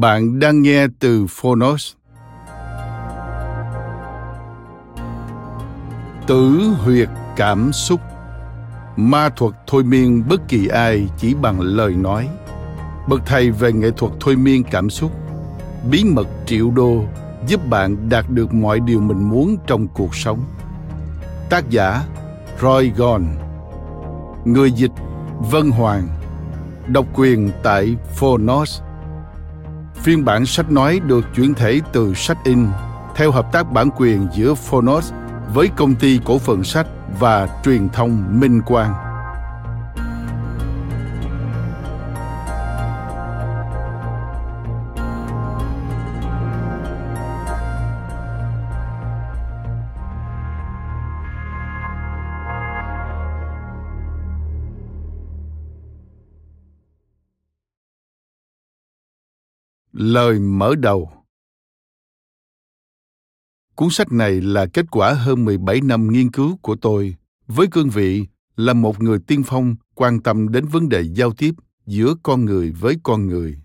Bạn đang nghe từ Phonos. Tử huyệt cảm xúc. Ma thuật thôi miên bất kỳ ai chỉ bằng lời nói. Bậc thầy về nghệ thuật thôi miên cảm xúc. Bí mật triệu đô giúp bạn đạt được mọi điều mình muốn trong cuộc sống. Tác giả Roy Gon Người dịch Vân Hoàng. Độc quyền tại Phonos. Phiên bản sách nói được chuyển thể từ sách in, theo hợp tác bản quyền giữa Phonos với công ty cổ phần sách và truyền thông Minh Quang. Lời mở đầu Cuốn sách này là kết quả hơn 17 năm nghiên cứu của tôi với cương vị là một người tiên phong quan tâm đến vấn đề giao tiếp giữa con người với con người.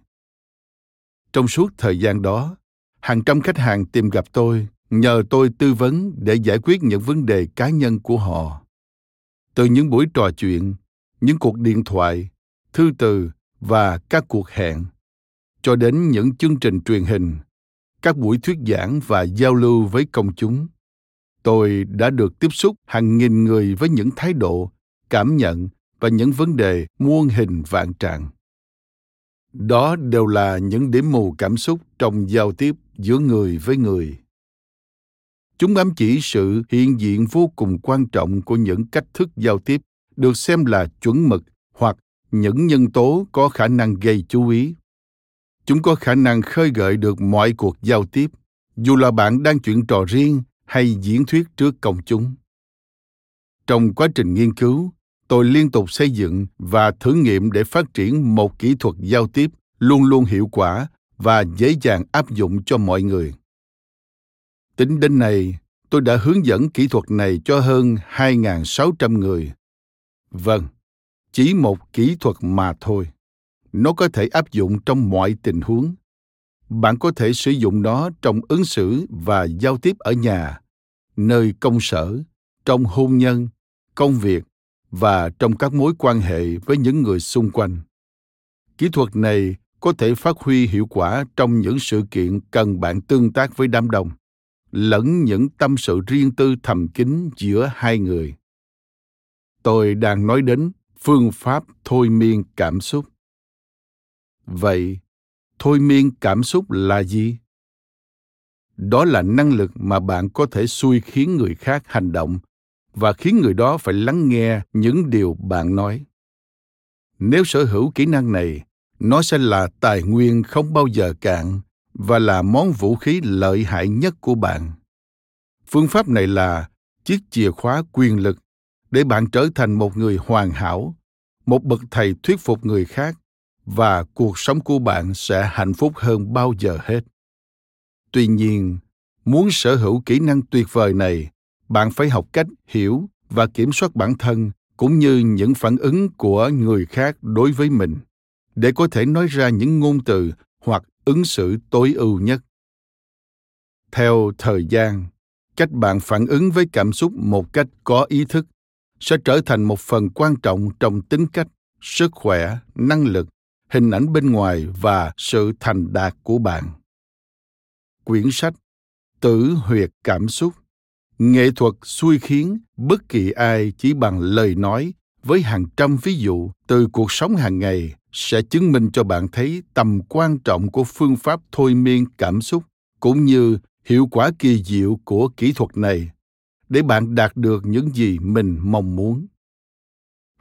Trong suốt thời gian đó, hàng trăm khách hàng tìm gặp tôi nhờ tôi tư vấn để giải quyết những vấn đề cá nhân của họ. Từ những buổi trò chuyện, những cuộc điện thoại, thư từ và các cuộc hẹn cho đến những chương trình truyền hình, các buổi thuyết giảng và giao lưu với công chúng. Tôi đã được tiếp xúc hàng nghìn người với những thái độ, cảm nhận và những vấn đề muôn hình vạn trạng. Đó đều là những điểm mù cảm xúc trong giao tiếp giữa người với người. Chúng ám chỉ sự hiện diện vô cùng quan trọng của những cách thức giao tiếp, được xem là chuẩn mực hoặc những nhân tố có khả năng gây chú ý chúng có khả năng khơi gợi được mọi cuộc giao tiếp dù là bạn đang chuyện trò riêng hay diễn thuyết trước công chúng trong quá trình nghiên cứu tôi liên tục xây dựng và thử nghiệm để phát triển một kỹ thuật giao tiếp luôn luôn hiệu quả và dễ dàng áp dụng cho mọi người. Tính đến nay, tôi đã hướng dẫn kỹ thuật này cho hơn 2.600 người. Vâng, chỉ một kỹ thuật mà thôi nó có thể áp dụng trong mọi tình huống. Bạn có thể sử dụng nó trong ứng xử và giao tiếp ở nhà, nơi công sở, trong hôn nhân, công việc và trong các mối quan hệ với những người xung quanh. Kỹ thuật này có thể phát huy hiệu quả trong những sự kiện cần bạn tương tác với đám đông, lẫn những tâm sự riêng tư thầm kín giữa hai người. Tôi đang nói đến phương pháp thôi miên cảm xúc vậy, thôi miên cảm xúc là gì? Đó là năng lực mà bạn có thể xui khiến người khác hành động và khiến người đó phải lắng nghe những điều bạn nói. Nếu sở hữu kỹ năng này, nó sẽ là tài nguyên không bao giờ cạn và là món vũ khí lợi hại nhất của bạn. Phương pháp này là chiếc chìa khóa quyền lực để bạn trở thành một người hoàn hảo, một bậc thầy thuyết phục người khác và cuộc sống của bạn sẽ hạnh phúc hơn bao giờ hết. Tuy nhiên, muốn sở hữu kỹ năng tuyệt vời này, bạn phải học cách hiểu và kiểm soát bản thân cũng như những phản ứng của người khác đối với mình để có thể nói ra những ngôn từ hoặc ứng xử tối ưu nhất. Theo thời gian, cách bạn phản ứng với cảm xúc một cách có ý thức sẽ trở thành một phần quan trọng trong tính cách, sức khỏe, năng lực hình ảnh bên ngoài và sự thành đạt của bạn. Quyển sách tử huyệt cảm xúc. Nghệ thuật xui khiến bất kỳ ai chỉ bằng lời nói với hàng trăm ví dụ từ cuộc sống hàng ngày sẽ chứng minh cho bạn thấy tầm quan trọng của phương pháp thôi miên cảm xúc cũng như hiệu quả kỳ diệu của kỹ thuật này để bạn đạt được những gì mình mong muốn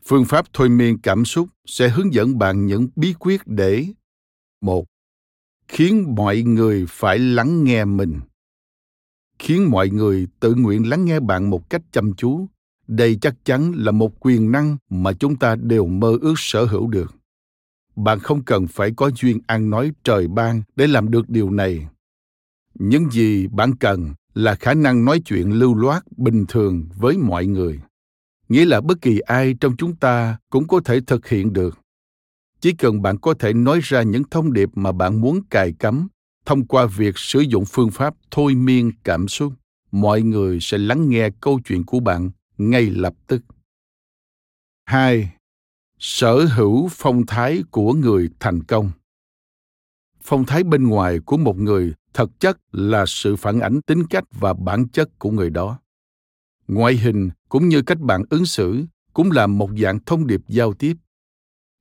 phương pháp thôi miên cảm xúc sẽ hướng dẫn bạn những bí quyết để, một, khiến mọi người phải lắng nghe mình. Khiến mọi người tự nguyện lắng nghe bạn một cách chăm chú, đây chắc chắn là một quyền năng mà chúng ta đều mơ ước sở hữu được. Bạn không cần phải có duyên ăn nói trời ban để làm được điều này. Những gì bạn cần là khả năng nói chuyện lưu loát bình thường với mọi người nghĩa là bất kỳ ai trong chúng ta cũng có thể thực hiện được. Chỉ cần bạn có thể nói ra những thông điệp mà bạn muốn cài cắm thông qua việc sử dụng phương pháp thôi miên cảm xúc, mọi người sẽ lắng nghe câu chuyện của bạn ngay lập tức. Hai, sở hữu phong thái của người thành công. Phong thái bên ngoài của một người thực chất là sự phản ánh tính cách và bản chất của người đó ngoại hình cũng như cách bạn ứng xử cũng là một dạng thông điệp giao tiếp.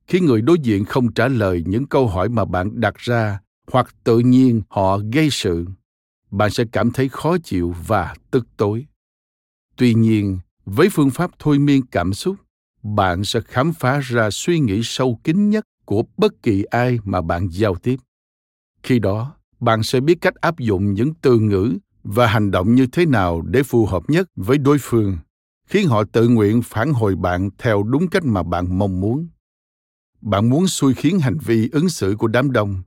Khi người đối diện không trả lời những câu hỏi mà bạn đặt ra hoặc tự nhiên họ gây sự, bạn sẽ cảm thấy khó chịu và tức tối. Tuy nhiên, với phương pháp thôi miên cảm xúc, bạn sẽ khám phá ra suy nghĩ sâu kín nhất của bất kỳ ai mà bạn giao tiếp. Khi đó, bạn sẽ biết cách áp dụng những từ ngữ và hành động như thế nào để phù hợp nhất với đối phương, khiến họ tự nguyện phản hồi bạn theo đúng cách mà bạn mong muốn bạn muốn xui khiến hành vi ứng xử của đám đông,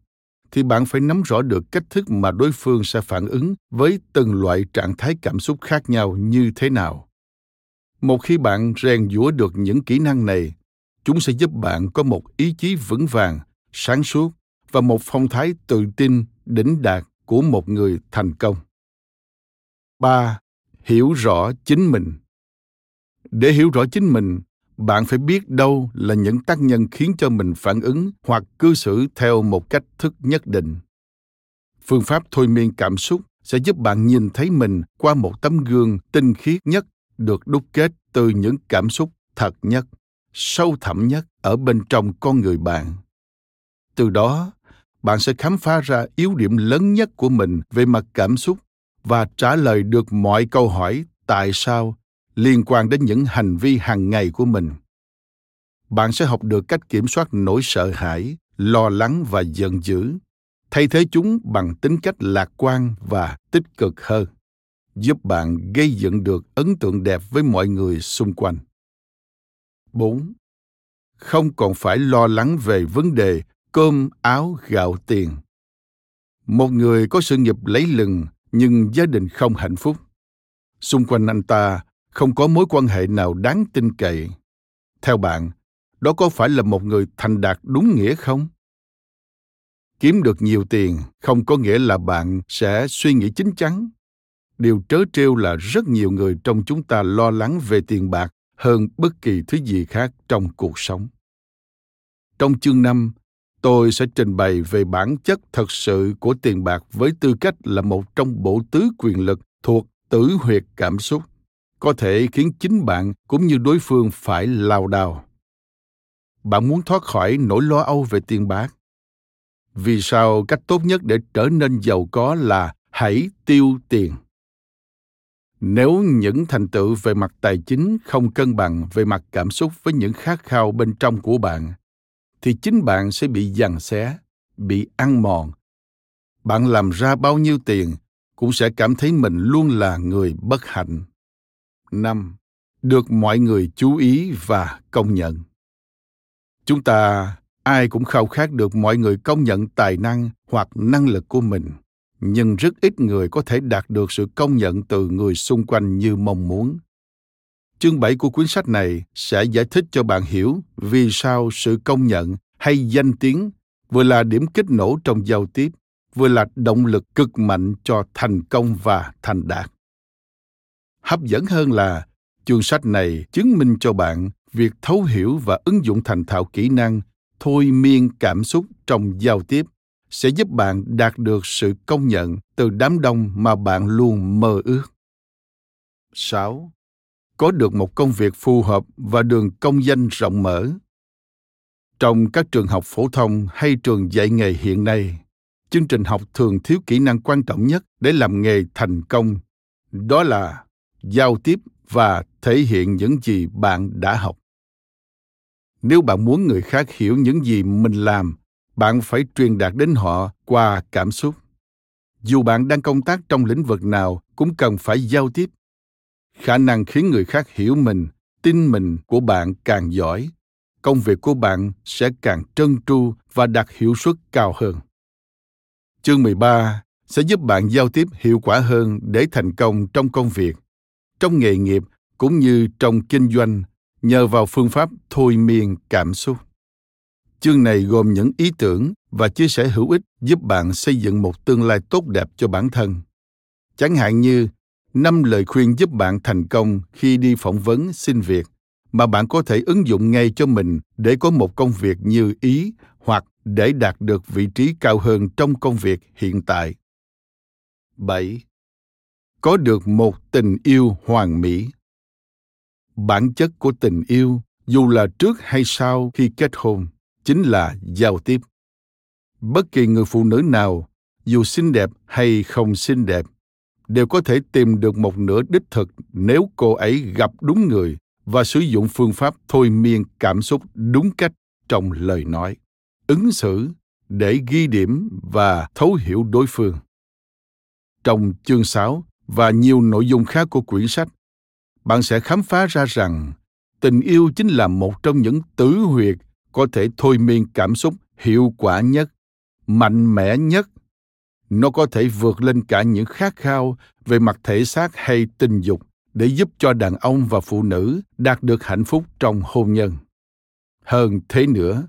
thì bạn phải nắm rõ được cách thức mà đối phương sẽ phản ứng với từng loại trạng thái cảm xúc khác nhau như thế nào một khi bạn rèn giũa được những kỹ năng này, chúng sẽ giúp bạn có một ý chí vững vàng, sáng suốt và một phong thái tự tin, đỉnh đạt của một người thành công. 3. Hiểu rõ chính mình. Để hiểu rõ chính mình, bạn phải biết đâu là những tác nhân khiến cho mình phản ứng hoặc cư xử theo một cách thức nhất định. Phương pháp thôi miên cảm xúc sẽ giúp bạn nhìn thấy mình qua một tấm gương tinh khiết nhất được đúc kết từ những cảm xúc thật nhất, sâu thẳm nhất ở bên trong con người bạn. Từ đó, bạn sẽ khám phá ra yếu điểm lớn nhất của mình về mặt cảm xúc và trả lời được mọi câu hỏi tại sao liên quan đến những hành vi hàng ngày của mình bạn sẽ học được cách kiểm soát nỗi sợ hãi, lo lắng và giận dữ, thay thế chúng bằng tính cách lạc quan và tích cực hơn, giúp bạn gây dựng được ấn tượng đẹp với mọi người xung quanh 4. Không còn phải lo lắng về vấn đề cơm, áo, gạo, tiền một người có sự nghiệp lấy lừng nhưng gia đình không hạnh phúc. Xung quanh anh ta không có mối quan hệ nào đáng tin cậy. Theo bạn đó có phải là một người thành đạt đúng nghĩa không? Kiếm được nhiều tiền không có nghĩa là bạn sẽ suy nghĩ chín chắn. Điều trớ trêu là rất nhiều người trong chúng ta lo lắng về tiền bạc hơn bất kỳ thứ gì khác trong cuộc sống. Trong chương 5, tôi sẽ trình bày về bản chất thật sự của tiền bạc với tư cách là một trong bộ tứ quyền lực thuộc tử huyệt cảm xúc, có thể khiến chính bạn cũng như đối phương phải lao đao. Bạn muốn thoát khỏi nỗi lo âu về tiền bạc? Vì sao cách tốt nhất để trở nên giàu có là hãy tiêu tiền? Nếu những thành tựu về mặt tài chính không cân bằng về mặt cảm xúc với những khát khao bên trong của bạn thì chính bạn sẽ bị giằng xé, bị ăn mòn. Bạn làm ra bao nhiêu tiền cũng sẽ cảm thấy mình luôn là người bất hạnh. Năm, được mọi người chú ý và công nhận. Chúng ta ai cũng khao khát được mọi người công nhận tài năng hoặc năng lực của mình, nhưng rất ít người có thể đạt được sự công nhận từ người xung quanh như mong muốn. Chương 7 của cuốn sách này sẽ giải thích cho bạn hiểu vì sao sự công nhận hay danh tiếng vừa là điểm kích nổ trong giao tiếp, vừa là động lực cực mạnh cho thành công và thành đạt hấp dẫn hơn là chương sách này chứng minh cho bạn việc thấu hiểu và ứng dụng thành thạo kỹ năng thôi miên cảm xúc trong giao tiếp sẽ giúp bạn đạt được sự công nhận từ đám đông mà bạn luôn mơ ước. 6. Có được một công việc phù hợp và đường công danh rộng mở. Trong các trường học phổ thông hay trường dạy nghề hiện nay, chương trình học thường thiếu kỹ năng quan trọng nhất để làm nghề thành công, đó là giao tiếp và thể hiện những gì bạn đã học nếu bạn muốn người khác hiểu những gì mình làm bạn phải truyền đạt đến họ qua cảm xúc dù bạn đang công tác trong lĩnh vực nào cũng cần phải giao tiếp khả năng khiến người khác hiểu mình tin mình của bạn càng giỏi công việc của bạn sẽ càng trơn tru và đạt hiệu suất cao hơn. Chương 13 sẽ giúp bạn giao tiếp hiệu quả hơn để thành công trong công việc, trong nghề nghiệp cũng như trong kinh doanh nhờ vào phương pháp thôi miên cảm xúc. Chương này gồm những ý tưởng và chia sẻ hữu ích giúp bạn xây dựng một tương lai tốt đẹp cho bản thân. Chẳng hạn như năm lời khuyên giúp bạn thành công khi đi phỏng vấn xin việc, mà bạn có thể ứng dụng ngay cho mình để có một công việc như ý hoặc để đạt được vị trí cao hơn trong công việc hiện tại. 7. Có được một tình yêu hoàn mỹ bản chất của tình yêu, dù là trước hay sau khi kết hôn, chính là giao tiếp bất kỳ người phụ nữ nào, dù xinh đẹp hay không xinh đẹp đều có thể tìm được một nửa đích thực nếu cô ấy gặp đúng người và sử dụng phương pháp thôi miên cảm xúc đúng cách trong lời nói, ứng xử để ghi điểm và thấu hiểu đối phương. Trong chương 6 và nhiều nội dung khác của quyển sách, bạn sẽ khám phá ra rằng tình yêu chính là một trong những tứ huyệt có thể thôi miên cảm xúc hiệu quả nhất, mạnh mẽ nhất nó có thể vượt lên cả những khát khao về mặt thể xác hay tình dục để giúp cho đàn ông và phụ nữ đạt được hạnh phúc trong hôn nhân. Hơn thế nữa,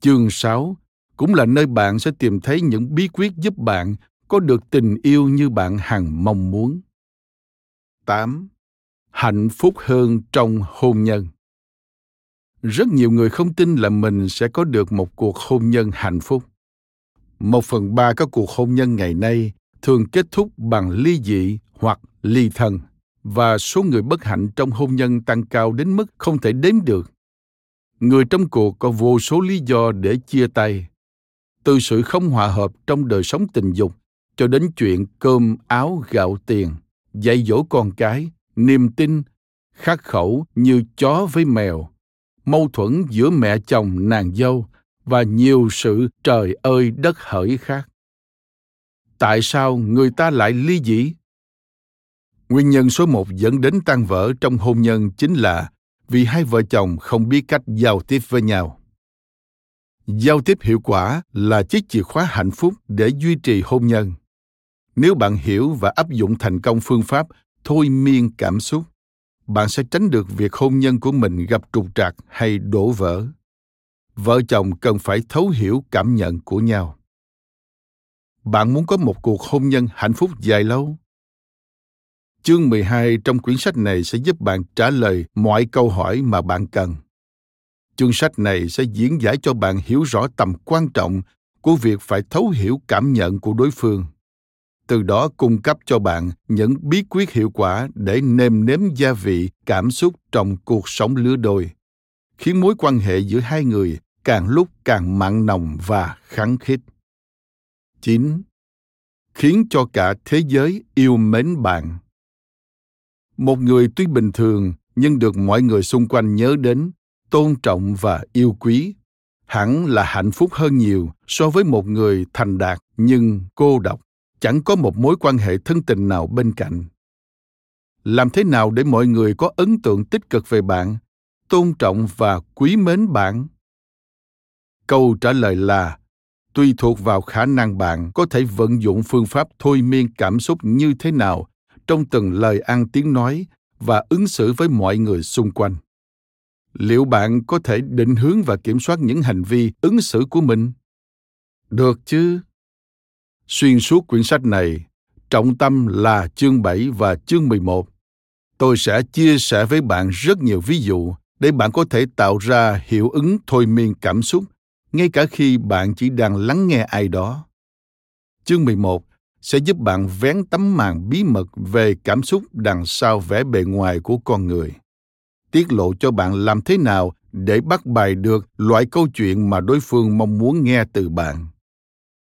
chương 6 cũng là nơi bạn sẽ tìm thấy những bí quyết giúp bạn có được tình yêu như bạn hằng mong muốn. 8 hạnh phúc hơn trong hôn nhân rất nhiều người không tin là mình sẽ có được một cuộc hôn nhân hạnh phúc một phần ba các cuộc hôn nhân ngày nay thường kết thúc bằng ly dị hoặc ly thân, và số người bất hạnh trong hôn nhân tăng cao đến mức không thể đếm được. Người trong cuộc có vô số lý do để chia tay. Từ sự không hòa hợp trong đời sống tình dục cho đến chuyện cơm, áo, gạo, tiền, dạy dỗ con cái, niềm tin khắc khẩu như chó với mèo, mâu thuẫn giữa mẹ chồng nàng dâu và nhiều sự trời ơi đất hỡi khác. Tại sao người ta lại ly dị? Nguyên nhân số một dẫn đến tan vỡ trong hôn nhân chính là vì hai vợ chồng không biết cách giao tiếp với nhau. Giao tiếp hiệu quả là chiếc chìa khóa hạnh phúc để duy trì hôn nhân. Nếu bạn hiểu và áp dụng thành công phương pháp thôi miên cảm xúc, bạn sẽ tránh được việc hôn nhân của mình gặp trục trặc hay đổ vỡ vợ chồng cần phải thấu hiểu cảm nhận của nhau. Bạn muốn có một cuộc hôn nhân hạnh phúc dài lâu? Chương 12 trong quyển sách này sẽ giúp bạn trả lời mọi câu hỏi mà bạn cần. Chương sách này sẽ diễn giải cho bạn hiểu rõ tầm quan trọng của việc phải thấu hiểu cảm nhận của đối phương. Từ đó cung cấp cho bạn những bí quyết hiệu quả để nêm nếm gia vị, cảm xúc trong cuộc sống lứa đôi. Khiến mối quan hệ giữa hai người càng lúc càng mặn nồng và khắng khít. 9. Khiến cho cả thế giới yêu mến bạn. Một người tuy bình thường nhưng được mọi người xung quanh nhớ đến, tôn trọng và yêu quý, hẳn là hạnh phúc hơn nhiều so với một người thành đạt nhưng cô độc chẳng có một mối quan hệ thân tình nào bên cạnh làm thế nào để mọi người có ấn tượng tích cực về bạn tôn trọng và quý mến bạn câu trả lời là tùy thuộc vào khả năng bạn có thể vận dụng phương pháp thôi miên cảm xúc như thế nào trong từng lời ăn tiếng nói và ứng xử với mọi người xung quanh liệu bạn có thể định hướng và kiểm soát những hành vi ứng xử của mình được chứ Xuyên suốt quyển sách này, trọng tâm là chương 7 và chương 11. Tôi sẽ chia sẻ với bạn rất nhiều ví dụ để bạn có thể tạo ra hiệu ứng thôi miên cảm xúc ngay cả khi bạn chỉ đang lắng nghe ai đó. Chương 11 sẽ giúp bạn vén tấm màn bí mật về cảm xúc đằng sau vẻ bề ngoài của con người. Tiết lộ cho bạn làm thế nào để bắt bài được loại câu chuyện mà đối phương mong muốn nghe từ bạn.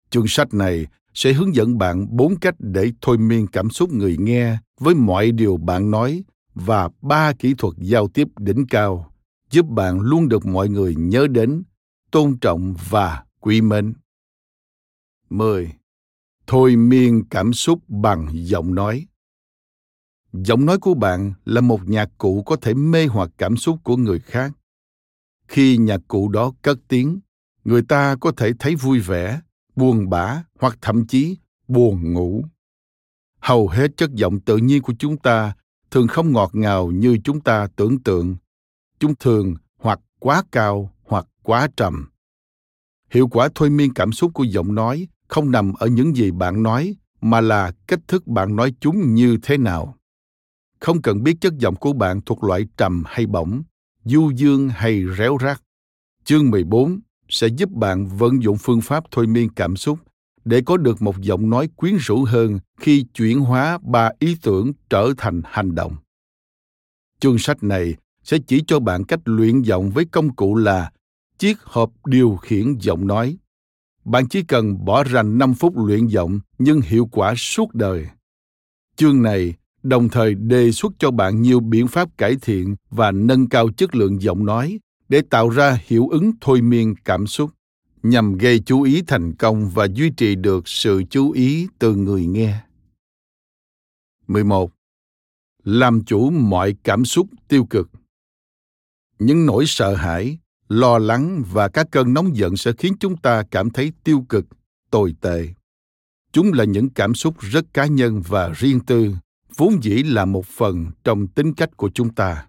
Chương sách này sẽ hướng dẫn bạn bốn cách để thôi miên cảm xúc người nghe với mọi điều bạn nói và ba kỹ thuật giao tiếp đỉnh cao giúp bạn luôn được mọi người nhớ đến, tôn trọng và quý mến. 10. Thôi miên cảm xúc bằng giọng nói. Giọng nói của bạn là một nhạc cụ có thể mê hoặc cảm xúc của người khác. Khi nhạc cụ đó cất tiếng, người ta có thể thấy vui vẻ, buồn bã hoặc thậm chí buồn ngủ. Hầu hết chất giọng tự nhiên của chúng ta thường không ngọt ngào như chúng ta tưởng tượng. Chúng thường hoặc quá cao quá trầm. Hiệu quả thôi miên cảm xúc của giọng nói không nằm ở những gì bạn nói mà là cách thức bạn nói chúng như thế nào. Không cần biết chất giọng của bạn thuộc loại trầm hay bổng, du dương hay réo rắt. Chương 14 sẽ giúp bạn vận dụng phương pháp thôi miên cảm xúc để có được một giọng nói quyến rũ hơn khi chuyển hóa ba ý tưởng trở thành hành động. Chương sách này sẽ chỉ cho bạn cách luyện giọng với công cụ là chiếc hộp điều khiển giọng nói. Bạn chỉ cần bỏ ra 5 phút luyện giọng nhưng hiệu quả suốt đời. Chương này đồng thời đề xuất cho bạn nhiều biện pháp cải thiện và nâng cao chất lượng giọng nói để tạo ra hiệu ứng thôi miên cảm xúc nhằm gây chú ý thành công và duy trì được sự chú ý từ người nghe. 11. Làm chủ mọi cảm xúc tiêu cực. Những nỗi sợ hãi, lo lắng và các cơn nóng giận sẽ khiến chúng ta cảm thấy tiêu cực, tồi tệ. Chúng là những cảm xúc rất cá nhân và riêng tư, vốn dĩ là một phần trong tính cách của chúng ta.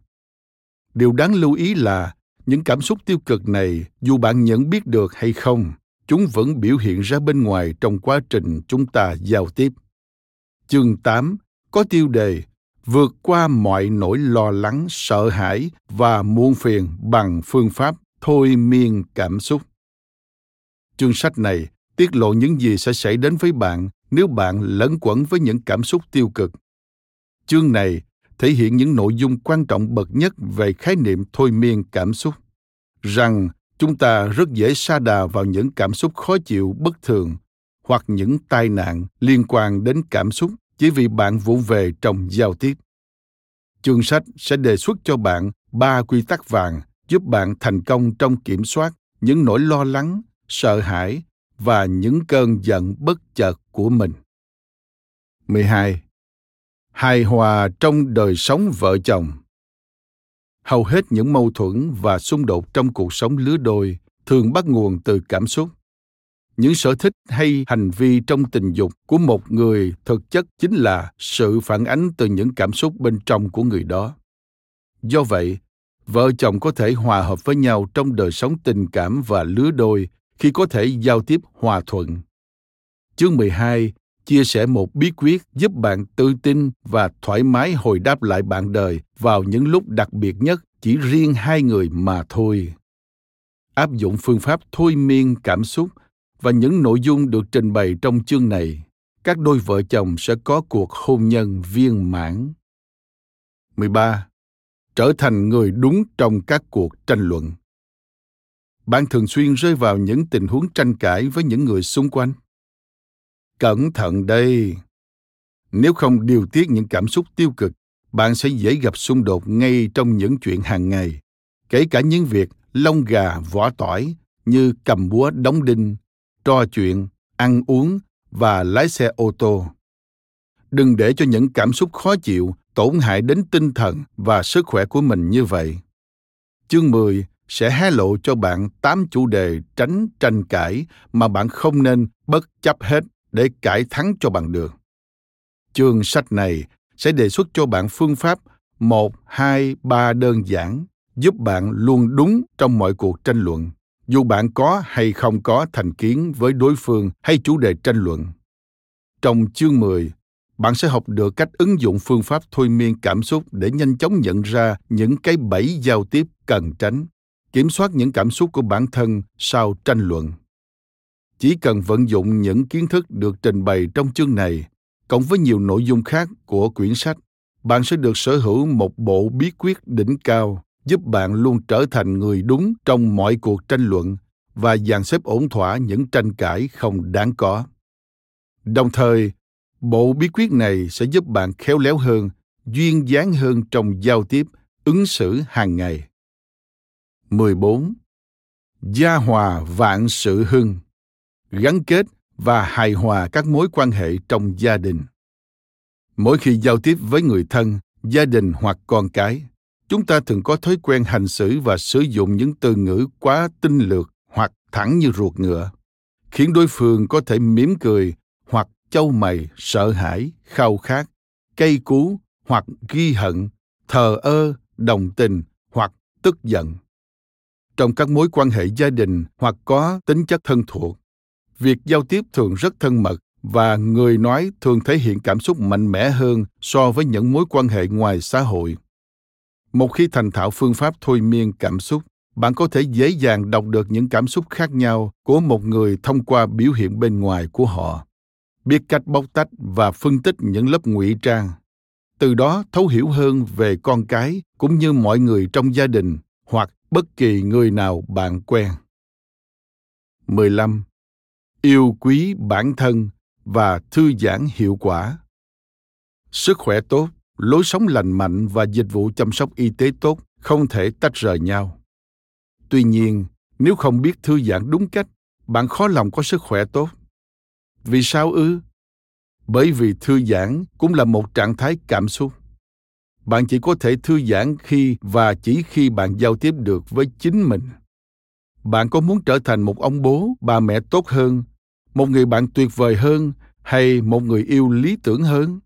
Điều đáng lưu ý là những cảm xúc tiêu cực này dù bạn nhận biết được hay không chúng vẫn biểu hiện ra bên ngoài trong quá trình chúng ta giao tiếp chương 8 có tiêu đề vượt qua mọi nỗi lo lắng sợ hãi và muôn phiền bằng phương pháp thôi miên cảm xúc. Chương sách này tiết lộ những gì sẽ xảy đến với bạn nếu bạn lẫn quẩn với những cảm xúc tiêu cực. Chương này thể hiện những nội dung quan trọng bậc nhất về khái niệm thôi miên cảm xúc. Rằng chúng ta rất dễ sa đà vào những cảm xúc khó chịu, bất thường hoặc những tai nạn liên quan đến cảm xúc chỉ vì bạn vụ về trong giao tiếp. Chương sách sẽ đề xuất cho bạn ba quy tắc vàng giúp bạn thành công trong kiểm soát những nỗi lo lắng, sợ hãi và những cơn giận bất chợt của mình. 12 hài hòa trong đời sống vợ chồng. Hầu hết những mâu thuẫn và xung đột trong cuộc sống lứa đôi thường bắt nguồn từ cảm xúc. Những sở thích hay hành vi trong tình dục của một người thực chất chính là sự phản ánh từ những cảm xúc bên trong của người đó. Do vậy vợ chồng có thể hòa hợp với nhau trong đời sống tình cảm và lứa đôi khi có thể giao tiếp hòa thuận. Chương 12 chia sẻ một bí quyết giúp bạn tự tin và thoải mái hồi đáp lại bạn đời vào những lúc đặc biệt nhất, chỉ riêng hai người mà thôi áp dụng phương pháp thôi miên cảm xúc và những nội dung được trình bày trong chương này, các đôi vợ chồng sẽ có cuộc hôn nhân viên mãn 13. Trở thành người đúng trong các cuộc tranh luận. Bạn thường xuyên rơi vào những tình huống tranh cãi với những người xung quanh. Cẩn thận đây. Nếu không điều tiết những cảm xúc tiêu cực, bạn sẽ dễ gặp xung đột ngay trong những chuyện hàng ngày, kể cả những việc lông gà vỏ tỏi như cầm búa đóng đinh, trò chuyện, ăn uống và lái xe ô tô. Đừng để cho những cảm xúc khó chịu tổn hại đến tinh thần và sức khỏe của mình như vậy. Chương 10 sẽ hé lộ cho bạn 8 chủ đề tránh tranh cãi mà bạn không nên bất chấp hết để cải thắng cho bằng được. Chương sách này sẽ đề xuất cho bạn phương pháp một, hai, ba đơn giản giúp bạn luôn đúng trong mọi cuộc tranh luận, dù bạn có hay không có thành kiến với đối phương hay chủ đề tranh luận. Trong chương 10, bạn sẽ học được cách ứng dụng phương pháp thôi miên cảm xúc để nhanh chóng nhận ra những cái bẫy giao tiếp cần tránh, kiểm soát những cảm xúc của bản thân sau tranh luận. Chỉ cần vận dụng những kiến thức được trình bày trong chương này, cộng với nhiều nội dung khác của quyển sách, bạn sẽ được sở hữu một bộ bí quyết đỉnh cao giúp bạn luôn trở thành người đúng trong mọi cuộc tranh luận và dàn xếp ổn thỏa những tranh cãi không đáng có. Đồng thời, bộ bí quyết này sẽ giúp bạn khéo léo hơn, duyên dáng hơn trong giao tiếp, ứng xử hàng ngày. 14. Gia hòa vạn sự hưng gắn kết và hài hòa các mối quan hệ trong gia đình mỗi khi giao tiếp với người thân gia đình hoặc con cái chúng ta thường có thói quen hành xử và sử dụng những từ ngữ quá tinh lược hoặc thẳng như ruột ngựa khiến đối phương có thể mỉm cười châu mày sợ hãi, khao khát cây cú hoặc ghi hận, thờ ơ, đồng tình hoặc tức giận. Trong các mối quan hệ gia đình hoặc có tính chất thân thuộc, việc giao tiếp thường rất thân mật và người nói thường thể hiện cảm xúc mạnh mẽ hơn so với những mối quan hệ ngoài xã hội. Một khi thành thạo phương pháp thôi miên cảm xúc, bạn có thể dễ dàng đọc được những cảm xúc khác nhau của một người thông qua biểu hiện bên ngoài của họ biết cách bóc tách và phân tích những lớp ngụy trang từ đó thấu hiểu hơn về con cái cũng như mọi người trong gia đình hoặc bất kỳ người nào bạn quen. 15. Yêu quý bản thân và thư giãn hiệu quả. Sức khỏe tốt, lối sống lành mạnh và dịch vụ chăm sóc y tế tốt không thể tách rời nhau. Tuy nhiên, nếu không biết thư giãn đúng cách, bạn khó lòng có sức khỏe tốt. Vì sao ư? Bởi vì thư giãn cũng là một trạng thái cảm xúc. Bạn chỉ có thể thư giãn khi và chỉ khi bạn giao tiếp được với chính mình. Bạn có muốn trở thành một ông bố, bà mẹ tốt hơn một người bạn tuyệt vời hơn hay một người yêu lý tưởng hơn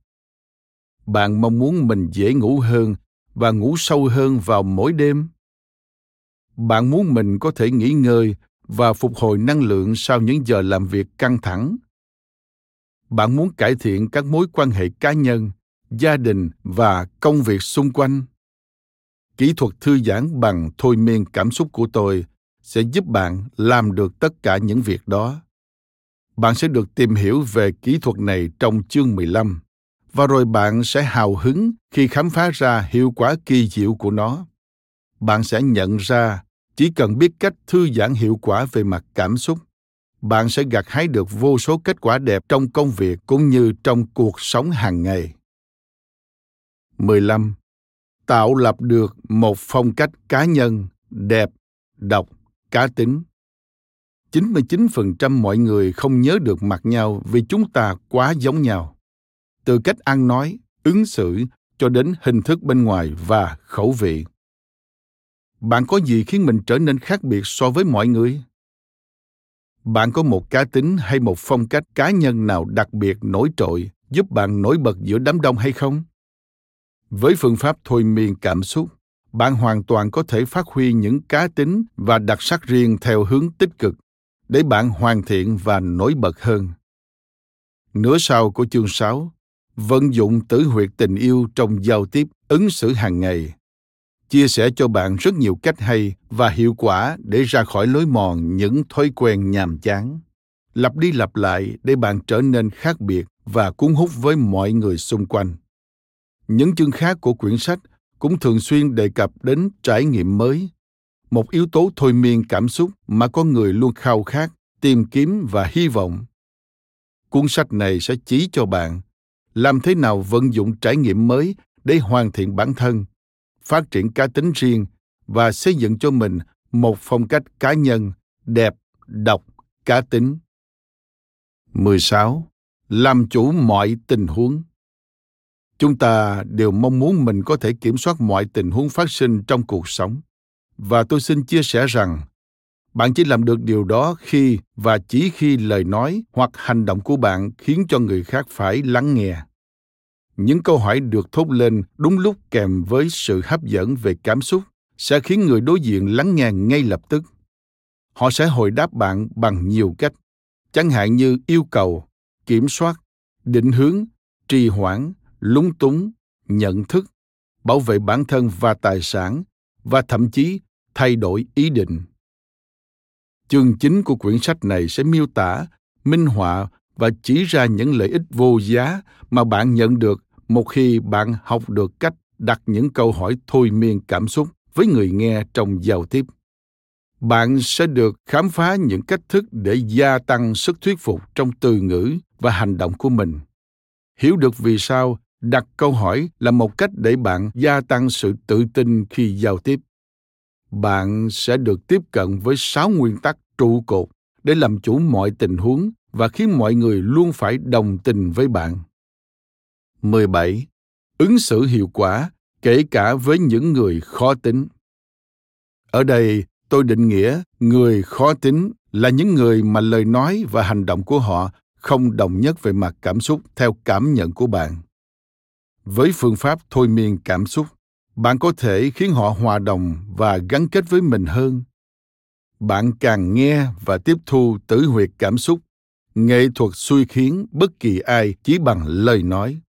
bạn mong muốn mình dễ ngủ hơn và ngủ sâu hơn vào mỗi đêm bạn muốn mình có thể nghỉ ngơi và phục hồi năng lượng sau những giờ làm việc căng thẳng bạn muốn cải thiện các mối quan hệ cá nhân gia đình và công việc xung quanh. Kỹ thuật thư giãn bằng thôi miên cảm xúc của tôi sẽ giúp bạn làm được tất cả những việc đó. Bạn sẽ được tìm hiểu về kỹ thuật này trong chương 15 và rồi bạn sẽ hào hứng khi khám phá ra hiệu quả kỳ diệu của nó. Bạn sẽ nhận ra chỉ cần biết cách thư giãn hiệu quả về mặt cảm xúc, bạn sẽ gặt hái được vô số kết quả đẹp trong công việc cũng như trong cuộc sống hàng ngày. 15. Tạo lập được một phong cách cá nhân đẹp, độc, cá tính 99% mọi người không nhớ được mặt nhau vì chúng ta quá giống nhau. Từ cách ăn nói, ứng xử cho đến hình thức bên ngoài và khẩu vị. Bạn có gì khiến mình trở nên khác biệt so với mọi người? Bạn có một cá tính hay một phong cách cá nhân nào đặc biệt nổi trội giúp bạn nổi bật giữa đám đông hay không? Với phương pháp thôi miên cảm xúc, bạn hoàn toàn có thể phát huy những cá tính và đặc sắc riêng theo hướng tích cực để bạn hoàn thiện và nổi bật hơn. Nửa sau của chương 6, vận dụng tử huyệt tình yêu trong giao tiếp, ứng xử hàng ngày. Chia sẻ cho bạn rất nhiều cách hay và hiệu quả để ra khỏi lối mòn những thói quen nhàm chán. Lặp đi lặp lại để bạn trở nên khác biệt và cuốn hút với mọi người xung quanh. Những chương khác của quyển sách cũng thường xuyên đề cập đến trải nghiệm mới, một yếu tố thôi miên cảm xúc mà con người luôn khao khát, tìm kiếm và hy vọng cuốn sách này sẽ chỉ cho bạn làm thế nào vận dụng trải nghiệm mới để hoàn thiện bản thân phát triển cá tính riêng và xây dựng cho mình một phong cách cá nhân đẹp, độc, cá tính. 16. Làm chủ mọi tình huống. Chúng ta đều mong muốn mình có thể kiểm soát mọi tình huống phát sinh trong cuộc sống và tôi xin chia sẻ rằng bạn chỉ làm được điều đó khi và chỉ khi lời nói hoặc hành động của bạn khiến cho người khác phải lắng nghe những câu hỏi được thốt lên đúng lúc kèm với sự hấp dẫn về cảm xúc sẽ khiến người đối diện lắng nghe ngay lập tức. Họ sẽ hồi đáp bạn bằng nhiều cách, chẳng hạn như yêu cầu, kiểm soát, định hướng, trì hoãn, lúng túng, nhận thức, bảo vệ bản thân và tài sản và thậm chí thay đổi ý định. Chương chính của quyển sách này sẽ miêu tả, minh họa và chỉ ra những lợi ích vô giá mà bạn nhận được một khi bạn học được cách đặt những câu hỏi thôi miên cảm xúc với người nghe trong giao tiếp, bạn sẽ được khám phá những cách thức để gia tăng sức thuyết phục trong từ ngữ và hành động của mình hiểu được vì sao đặt câu hỏi là một cách để bạn gia tăng sự tự tin khi giao tiếp, bạn sẽ được tiếp cận với sáu nguyên tắc trụ cột để làm chủ mọi tình huống và khiến mọi người luôn phải đồng tình với bạn. 17. Ứng xử hiệu quả kể cả với những người khó tính. Ở đây, tôi định nghĩa người khó tính là những người mà lời nói và hành động của họ không đồng nhất về mặt cảm xúc theo cảm nhận của bạn. Với phương pháp thôi miên cảm xúc, bạn có thể khiến họ hòa đồng và gắn kết với mình hơn bạn càng nghe và tiếp thu tử huyệt cảm xúc nghệ thuật suy khiến bất kỳ ai chỉ bằng lời nói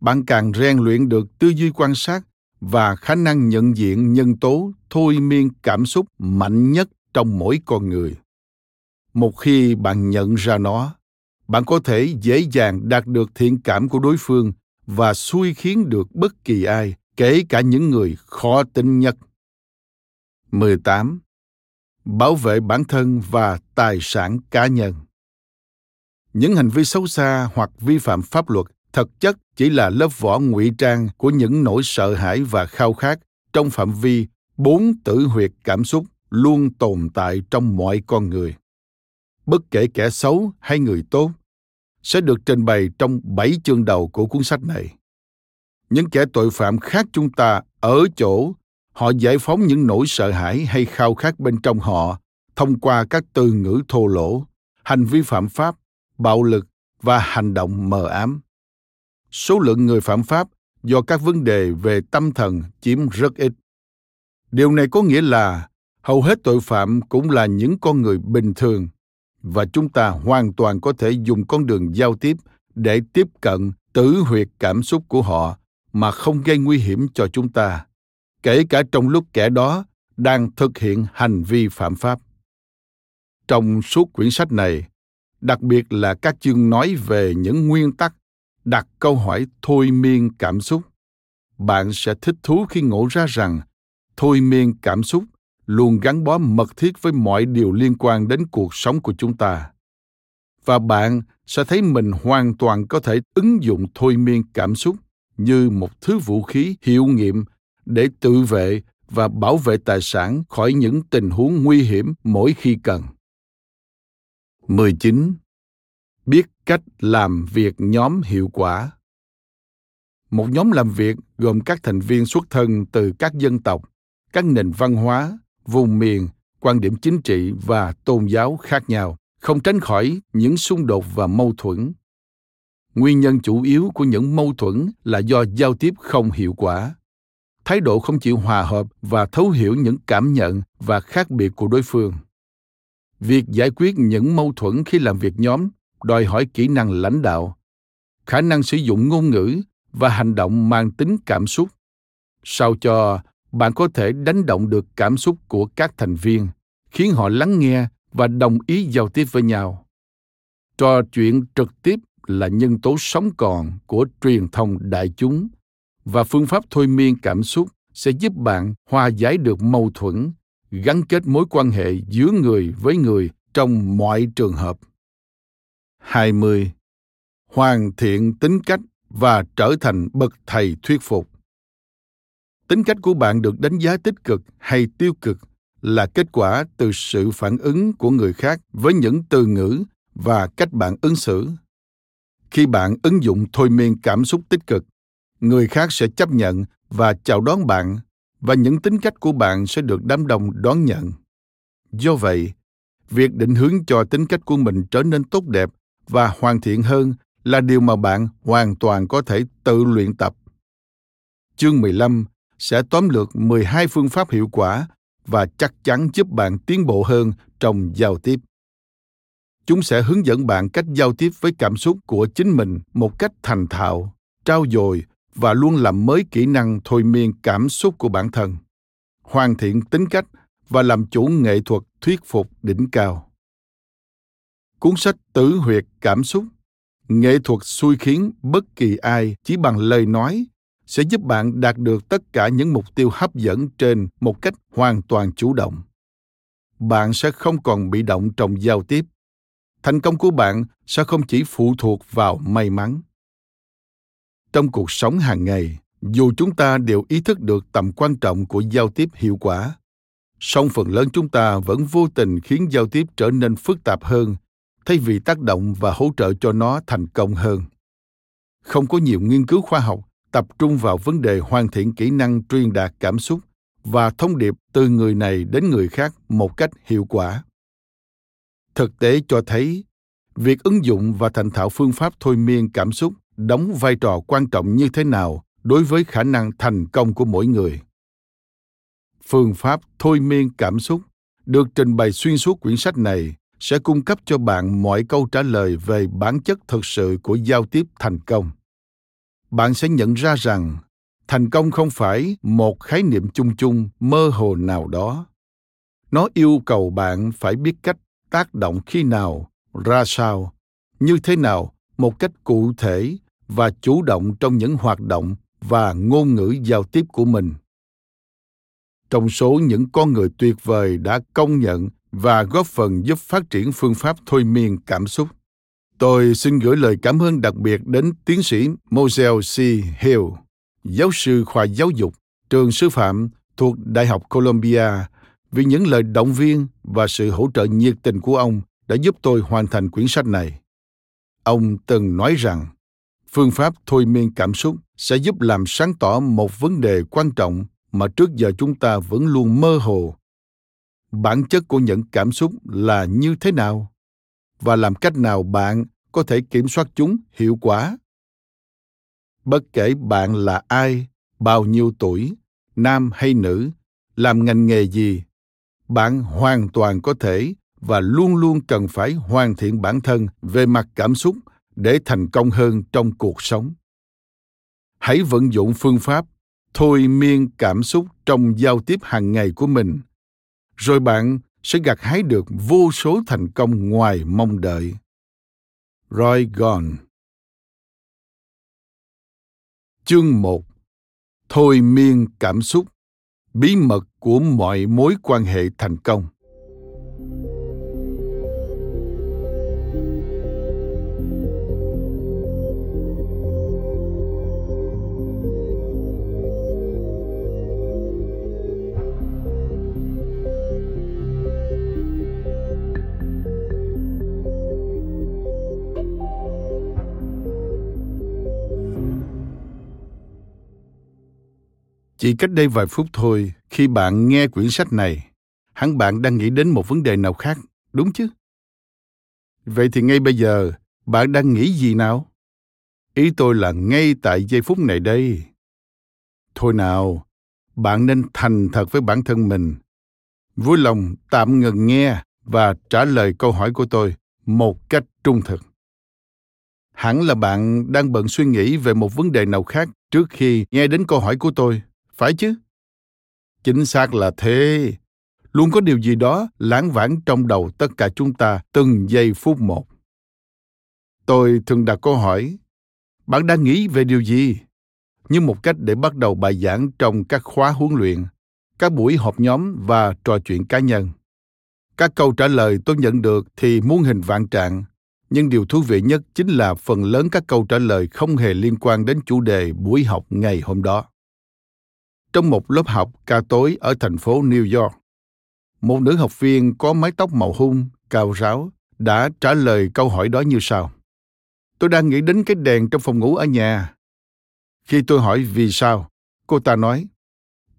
bạn càng rèn luyện được tư duy quan sát và khả năng nhận diện nhân tố thôi miên cảm xúc mạnh nhất trong mỗi con người. Một khi bạn nhận ra nó bạn có thể dễ dàng đạt được thiện cảm của đối phương và xui khiến được bất kỳ ai, kể cả những người khó tính nhất. 18 bảo vệ bản thân và tài sản cá nhân. Những hành vi xấu xa hoặc vi phạm pháp luật thực chất chỉ là lớp vỏ ngụy trang của những nỗi sợ hãi và khao khát trong phạm vi bốn tử huyệt cảm xúc luôn tồn tại trong mọi con người. Bất kể kẻ xấu hay người tốt, sẽ được trình bày trong bảy chương đầu của cuốn sách này. Những kẻ tội phạm khác chúng ta ở chỗ họ giải phóng những nỗi sợ hãi hay khao khát bên trong họ thông qua các từ ngữ thô lỗ, hành vi phạm pháp, bạo lực và hành động mờ ám số lượng người phạm pháp do các vấn đề về tâm thần chiếm rất ít. Điều này có nghĩa là hầu hết tội phạm cũng là những con người bình thường và chúng ta hoàn toàn có thể dùng con đường giao tiếp để tiếp cận tử huyệt cảm xúc của họ mà không gây nguy hiểm cho chúng ta, kể cả trong lúc kẻ đó đang thực hiện hành vi phạm pháp. Trong suốt quyển sách này, đặc biệt là các chương nói về những nguyên tắc đặt câu hỏi thôi miên cảm xúc bạn sẽ thích thú khi ngộ ra rằng thôi miên cảm xúc luôn gắn bó mật thiết với mọi điều liên quan đến cuộc sống của chúng ta và bạn sẽ thấy mình hoàn toàn có thể ứng dụng thôi miên cảm xúc như một thứ vũ khí hiệu nghiệm để tự vệ và bảo vệ tài sản khỏi những tình huống nguy hiểm mỗi khi cần. 19. Biết cách làm việc nhóm hiệu quả. Một nhóm làm việc gồm các thành viên xuất thân từ các dân tộc, các nền văn hóa, vùng miền, quan điểm chính trị và tôn giáo khác nhau, không tránh khỏi những xung đột và mâu thuẫn. Nguyên nhân chủ yếu của những mâu thuẫn là do giao tiếp không hiệu quả thái độ không chịu hòa hợp và thấu hiểu những cảm nhận và khác biệt của đối phương việc giải quyết những mâu thuẫn khi làm việc nhóm đòi hỏi kỹ năng lãnh đạo, khả năng sử dụng ngôn ngữ và hành động mang tính cảm xúc, sao cho bạn có thể đánh động được cảm xúc của các thành viên, khiến họ lắng nghe và đồng ý giao tiếp với nhau trò chuyện trực tiếp là nhân tố sống còn của truyền thông đại chúng và phương pháp thôi miên cảm xúc sẽ giúp bạn hòa giải được mâu thuẫn, gắn kết mối quan hệ giữa người với người trong mọi trường hợp. 20. Hoàn thiện tính cách và trở thành bậc thầy thuyết phục. Tính cách của bạn được đánh giá tích cực hay tiêu cực là kết quả từ sự phản ứng của người khác với những từ ngữ và cách bạn ứng xử. Khi bạn ứng dụng thôi miên cảm xúc tích cực, người khác sẽ chấp nhận và chào đón bạn và những tính cách của bạn sẽ được đám đông đón nhận do vậy việc định hướng cho tính cách của mình trở nên tốt đẹp và hoàn thiện hơn là điều mà bạn hoàn toàn có thể tự luyện tập. Chương 15 sẽ tóm lược 12 phương pháp hiệu quả và chắc chắn giúp bạn tiến bộ hơn trong giao tiếp. chúng sẽ hướng dẫn bạn cách giao tiếp với cảm xúc của chính mình một cách thành thạo trao dồi và luôn làm mới kỹ năng thôi miên cảm xúc của bản thân, hoàn thiện tính cách và làm chủ nghệ thuật thuyết phục đỉnh cao cuốn sách Tử huyệt cảm xúc. Nghệ thuật xui khiến bất kỳ ai chỉ bằng lời nói sẽ giúp bạn đạt được tất cả những mục tiêu hấp dẫn trên một cách hoàn toàn chủ động. Bạn sẽ không còn bị động trong giao tiếp. Thành công của bạn sẽ không chỉ phụ thuộc vào may mắn. Trong cuộc sống hàng ngày, dù chúng ta đều ý thức được tầm quan trọng của giao tiếp hiệu quả, song phần lớn chúng ta vẫn vô tình khiến giao tiếp trở nên phức tạp hơn thay vì tác động và hỗ trợ cho nó thành công hơn. Không có nhiều nghiên cứu khoa học tập trung vào vấn đề hoàn thiện kỹ năng truyền đạt cảm xúc và thông điệp từ người này đến người khác một cách hiệu quả. Thực tế cho thấy, việc ứng dụng và thành thạo phương pháp thôi miên cảm xúc đóng vai trò quan trọng như thế nào đối với khả năng thành công của mỗi người. Phương pháp thôi miên cảm xúc được trình bày xuyên suốt quyển sách này sẽ cung cấp cho bạn mọi câu trả lời về bản chất thực sự của giao tiếp thành công. Bạn sẽ nhận ra rằng, thành công không phải một khái niệm chung chung, mơ hồ nào đó. Nó yêu cầu bạn phải biết cách tác động khi nào, ra sao, như thế nào, một cách cụ thể và chủ động trong những hoạt động và ngôn ngữ giao tiếp của mình. Trong số những con người tuyệt vời đã công nhận và góp phần giúp phát triển phương pháp thôi miên cảm xúc tôi xin gửi lời cảm ơn đặc biệt đến tiến sĩ Moselle C. Hill, giáo sư khoa giáo dục, trường sư phạm thuộc Đại học Columbia vì những lời động viên và sự hỗ trợ nhiệt tình của ông đã giúp tôi hoàn thành quyển sách này. Ông từng nói rằng phương pháp thôi miên cảm xúc sẽ giúp làm sáng tỏ một vấn đề quan trọng mà trước giờ chúng ta vẫn luôn mơ hồ bản chất của những cảm xúc là như thế nào và làm cách nào bạn có thể kiểm soát chúng hiệu quả? Bất kể bạn là ai, bao nhiêu tuổi, nam hay nữ, làm ngành nghề gì, bạn hoàn toàn có thể và luôn luôn cần phải hoàn thiện bản thân về mặt cảm xúc để thành công hơn trong cuộc sống. Hãy vận dụng phương pháp thôi miên cảm xúc trong giao tiếp hàng ngày của mình rồi bạn sẽ gặt hái được vô số thành công ngoài mong đợi. Roy gone chương 1 thôi miên cảm xúc. Bí mật của mọi mối quan hệ thành công. Chỉ cách đây vài phút thôi, khi bạn nghe quyển sách này, hẳn bạn đang nghĩ đến một vấn đề nào khác, đúng chứ? Vậy thì ngay bây giờ, bạn đang nghĩ gì nào? Ý tôi là ngay tại giây phút này đây. Thôi nào, bạn nên thành thật với bản thân mình. Vui lòng tạm ngừng nghe và trả lời câu hỏi của tôi một cách trung thực. Hẳn là bạn đang bận suy nghĩ về một vấn đề nào khác trước khi nghe đến câu hỏi của tôi phải chứ? Chính xác là thế. Luôn có điều gì đó lãng vãng trong đầu tất cả chúng ta từng giây phút một. Tôi thường đặt câu hỏi, bạn đang nghĩ về điều gì? Như một cách để bắt đầu bài giảng trong các khóa huấn luyện, các buổi họp nhóm và trò chuyện cá nhân. Các câu trả lời tôi nhận được thì muôn hình vạn trạng, nhưng điều thú vị nhất chính là phần lớn các câu trả lời không hề liên quan đến chủ đề buổi học ngày hôm đó trong một lớp học ca tối ở thành phố New York. Một nữ học viên có mái tóc màu hung, cao ráo, đã trả lời câu hỏi đó như sau. Tôi đang nghĩ đến cái đèn trong phòng ngủ ở nhà. Khi tôi hỏi vì sao, cô ta nói,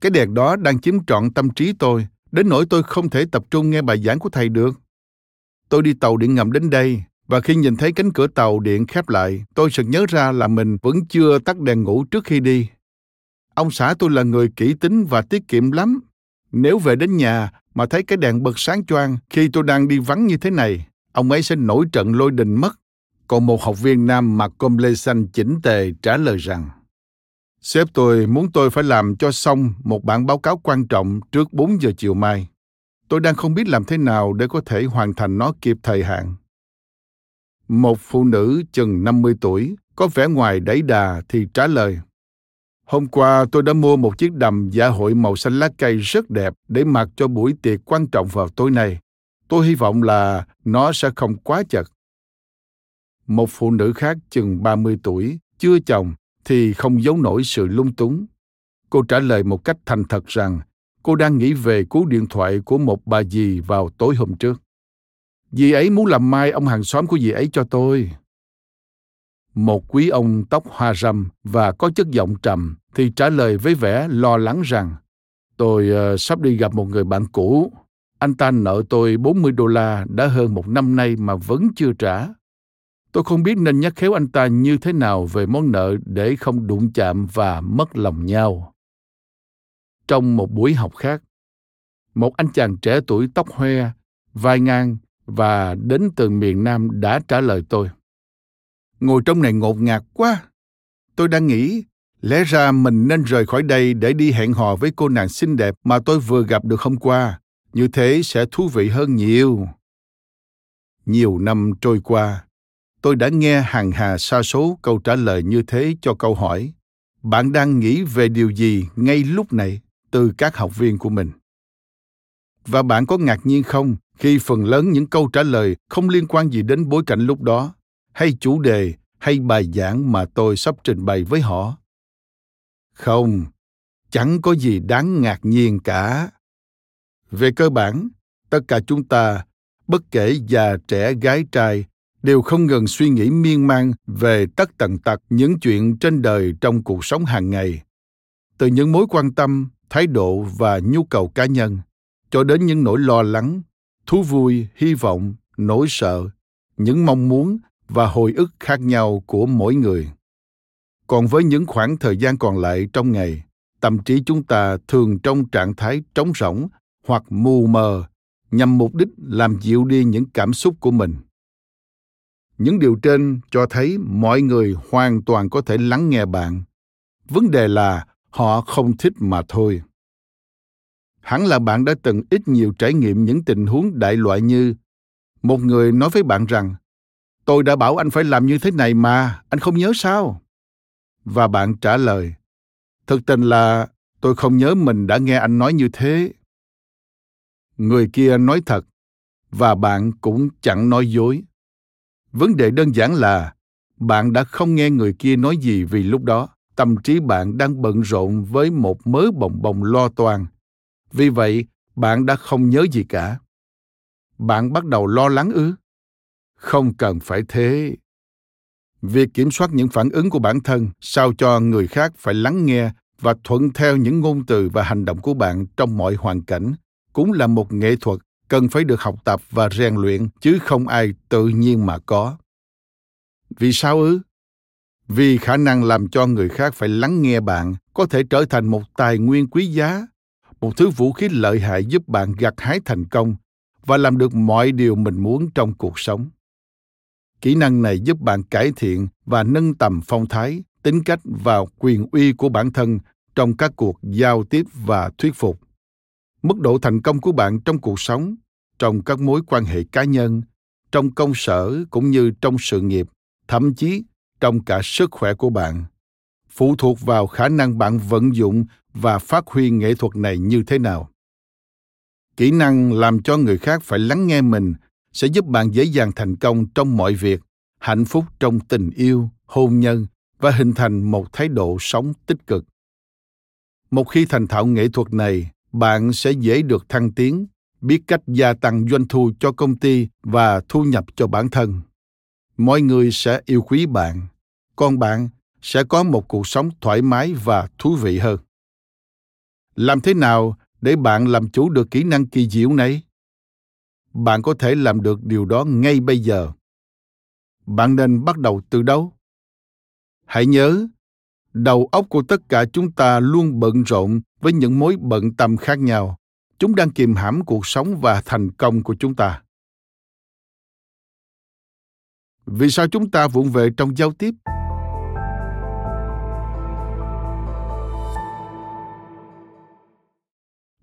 cái đèn đó đang chiếm trọn tâm trí tôi, đến nỗi tôi không thể tập trung nghe bài giảng của thầy được. Tôi đi tàu điện ngầm đến đây, và khi nhìn thấy cánh cửa tàu điện khép lại, tôi sực nhớ ra là mình vẫn chưa tắt đèn ngủ trước khi đi Ông xã tôi là người kỹ tính và tiết kiệm lắm. Nếu về đến nhà mà thấy cái đèn bật sáng choang khi tôi đang đi vắng như thế này, ông ấy sẽ nổi trận lôi đình mất. Còn một học viên nam mặc com lê xanh chỉnh tề trả lời rằng Sếp tôi muốn tôi phải làm cho xong một bản báo cáo quan trọng trước 4 giờ chiều mai. Tôi đang không biết làm thế nào để có thể hoàn thành nó kịp thời hạn. Một phụ nữ chừng 50 tuổi, có vẻ ngoài đẩy đà thì trả lời. Hôm qua tôi đã mua một chiếc đầm dạ hội màu xanh lá cây rất đẹp để mặc cho buổi tiệc quan trọng vào tối nay. Tôi hy vọng là nó sẽ không quá chật. Một phụ nữ khác chừng 30 tuổi, chưa chồng, thì không giấu nổi sự lung túng. Cô trả lời một cách thành thật rằng cô đang nghĩ về cú điện thoại của một bà dì vào tối hôm trước. Dì ấy muốn làm mai ông hàng xóm của dì ấy cho tôi. Một quý ông tóc hoa râm và có chất giọng trầm thì trả lời với vẻ lo lắng rằng tôi uh, sắp đi gặp một người bạn cũ. Anh ta nợ tôi 40 đô la đã hơn một năm nay mà vẫn chưa trả. Tôi không biết nên nhắc khéo anh ta như thế nào về món nợ để không đụng chạm và mất lòng nhau. Trong một buổi học khác, một anh chàng trẻ tuổi tóc hoe, vai ngang và đến từ miền Nam đã trả lời tôi. Ngồi trong này ngột ngạt quá. Tôi đang nghĩ, lẽ ra mình nên rời khỏi đây để đi hẹn hò với cô nàng xinh đẹp mà tôi vừa gặp được hôm qua. Như thế sẽ thú vị hơn nhiều. Nhiều năm trôi qua, tôi đã nghe hàng hà sa số câu trả lời như thế cho câu hỏi bạn đang nghĩ về điều gì ngay lúc này từ các học viên của mình và bạn có ngạc nhiên không khi phần lớn những câu trả lời không liên quan gì đến bối cảnh lúc đó hay chủ đề, hay bài giảng mà tôi sắp trình bày với họ? Không, chẳng có gì đáng ngạc nhiên cả. Về cơ bản, tất cả chúng ta, bất kể già, trẻ, gái, trai, đều không ngừng suy nghĩ miên man về tất tần tật những chuyện trên đời trong cuộc sống hàng ngày. Từ những mối quan tâm, thái độ và nhu cầu cá nhân, cho đến những nỗi lo lắng, thú vui, hy vọng, nỗi sợ, những mong muốn và hồi ức khác nhau của mỗi người. Còn với những khoảng thời gian còn lại trong ngày, tâm trí chúng ta thường trong trạng thái trống rỗng hoặc mù mờ nhằm mục đích làm dịu đi những cảm xúc của mình. Những điều trên cho thấy mọi người hoàn toàn có thể lắng nghe bạn. Vấn đề là họ không thích mà thôi. Hẳn là bạn đã từng ít nhiều trải nghiệm những tình huống đại loại như, một người nói với bạn rằng tôi đã bảo anh phải làm như thế này mà, anh không nhớ sao? Và bạn trả lời, thực tình là tôi không nhớ mình đã nghe anh nói như thế. Người kia nói thật, và bạn cũng chẳng nói dối. Vấn đề đơn giản là, bạn đã không nghe người kia nói gì vì lúc đó, tâm trí bạn đang bận rộn với một mớ bồng bồng lo toan. Vì vậy, bạn đã không nhớ gì cả. Bạn bắt đầu lo lắng ư? Không cần phải thế. Việc kiểm soát những phản ứng của bản thân sao cho người khác phải lắng nghe và thuận theo những ngôn từ và hành động của bạn trong mọi hoàn cảnh cũng là một nghệ thuật cần phải được học tập và rèn luyện chứ không ai tự nhiên mà có. Vì sao ư? Vì khả năng làm cho người khác phải lắng nghe bạn có thể trở thành một tài nguyên quý giá, một thứ vũ khí lợi hại giúp bạn gặt hái thành công và làm được mọi điều mình muốn trong cuộc sống kỹ năng này giúp bạn cải thiện và nâng tầm phong thái, tính cách và quyền uy của bản thân trong các cuộc giao tiếp và thuyết phục. Mức độ thành công của bạn trong cuộc sống, trong các mối quan hệ cá nhân, trong công sở cũng như trong sự nghiệp, thậm chí trong cả sức khỏe của bạn, phụ thuộc vào khả năng bạn vận dụng và phát huy nghệ thuật này như thế nào. Kỹ năng làm cho người khác phải lắng nghe mình sẽ giúp bạn dễ dàng thành công trong mọi việc, hạnh phúc trong tình yêu, hôn nhân và hình thành một thái độ sống tích cực. Một khi thành thạo nghệ thuật này, bạn sẽ dễ được thăng tiến, biết cách gia tăng doanh thu cho công ty và thu nhập cho bản thân. Mọi người sẽ yêu quý bạn, còn bạn sẽ có một cuộc sống thoải mái và thú vị hơn. Làm thế nào để bạn làm chủ được kỹ năng kỳ diệu này? Bạn có thể làm được điều đó ngay bây giờ. Bạn nên bắt đầu từ đâu? Hãy nhớ, đầu óc của tất cả chúng ta luôn bận rộn với những mối bận tâm khác nhau. Chúng đang kìm hãm cuộc sống và thành công của chúng ta. Vì sao chúng ta vụng về trong giao tiếp?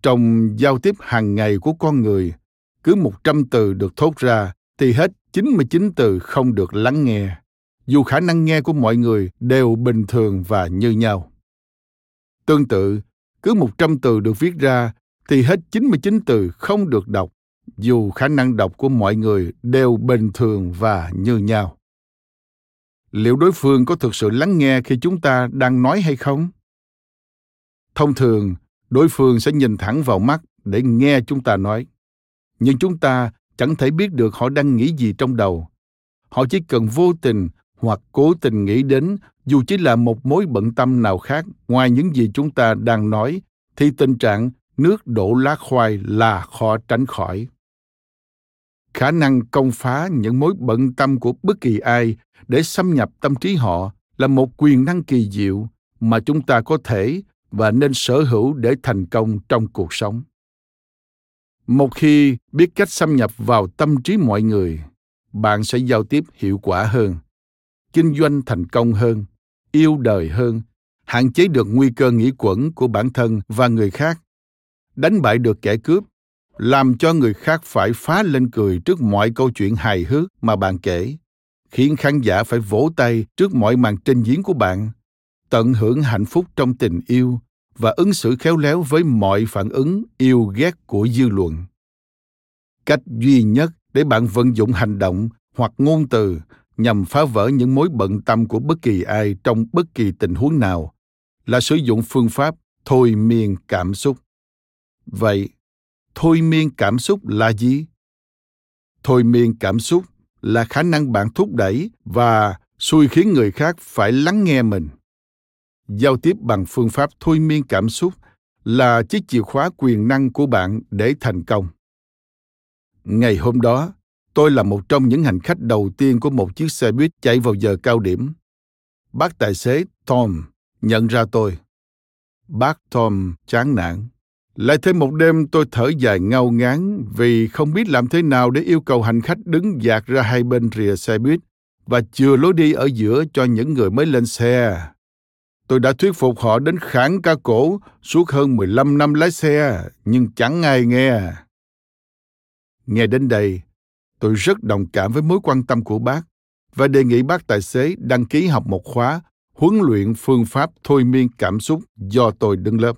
Trong giao tiếp hàng ngày của con người cứ 100 từ được thốt ra thì hết 99 từ không được lắng nghe, dù khả năng nghe của mọi người đều bình thường và như nhau. Tương tự, cứ 100 từ được viết ra thì hết 99 từ không được đọc, dù khả năng đọc của mọi người đều bình thường và như nhau. Liệu đối phương có thực sự lắng nghe khi chúng ta đang nói hay không? Thông thường, đối phương sẽ nhìn thẳng vào mắt để nghe chúng ta nói nhưng chúng ta chẳng thể biết được họ đang nghĩ gì trong đầu. Họ chỉ cần vô tình hoặc cố tình nghĩ đến, dù chỉ là một mối bận tâm nào khác, ngoài những gì chúng ta đang nói, thì tình trạng nước đổ lá khoai là khó tránh khỏi. Khả năng công phá những mối bận tâm của bất kỳ ai để xâm nhập tâm trí họ là một quyền năng kỳ diệu mà chúng ta có thể và nên sở hữu để thành công trong cuộc sống một khi biết cách xâm nhập vào tâm trí mọi người, bạn sẽ giao tiếp hiệu quả hơn, kinh doanh thành công hơn, yêu đời hơn, hạn chế được nguy cơ nghĩ quẩn của bản thân và người khác. Đánh bại được kẻ cướp, làm cho người khác phải phá lên cười trước mọi câu chuyện hài hước mà bạn kể, khiến khán giả phải vỗ tay trước mọi màn trình diễn của bạn, tận hưởng hạnh phúc trong tình yêu và ứng xử khéo léo với mọi phản ứng yêu ghét của dư luận. Cách duy nhất để bạn vận dụng hành động hoặc ngôn từ nhằm phá vỡ những mối bận tâm của bất kỳ ai trong bất kỳ tình huống nào là sử dụng phương pháp thôi miên cảm xúc. Vậy, thôi miên cảm xúc là gì? Thôi miên cảm xúc là khả năng bạn thúc đẩy và xui khiến người khác phải lắng nghe mình giao tiếp bằng phương pháp thôi miên cảm xúc là chiếc chìa khóa quyền năng của bạn để thành công. Ngày hôm đó, tôi là một trong những hành khách đầu tiên của một chiếc xe buýt chạy vào giờ cao điểm. Bác tài xế tom nhận ra tôi. Bác tom chán nản. Lại thêm một đêm tôi thở dài ngao ngán vì không biết làm thế nào để yêu cầu hành khách đứng dạt ra hai bên rìa xe buýt và chừa lối đi ở giữa cho những người mới lên xe. Tôi đã thuyết phục họ đến kháng ca cổ suốt hơn 15 năm lái xe, nhưng chẳng ai nghe. Nghe đến đây, tôi rất đồng cảm với mối quan tâm của bác và đề nghị bác tài xế đăng ký học một khóa huấn luyện phương pháp thôi miên cảm xúc do tôi đứng lớp.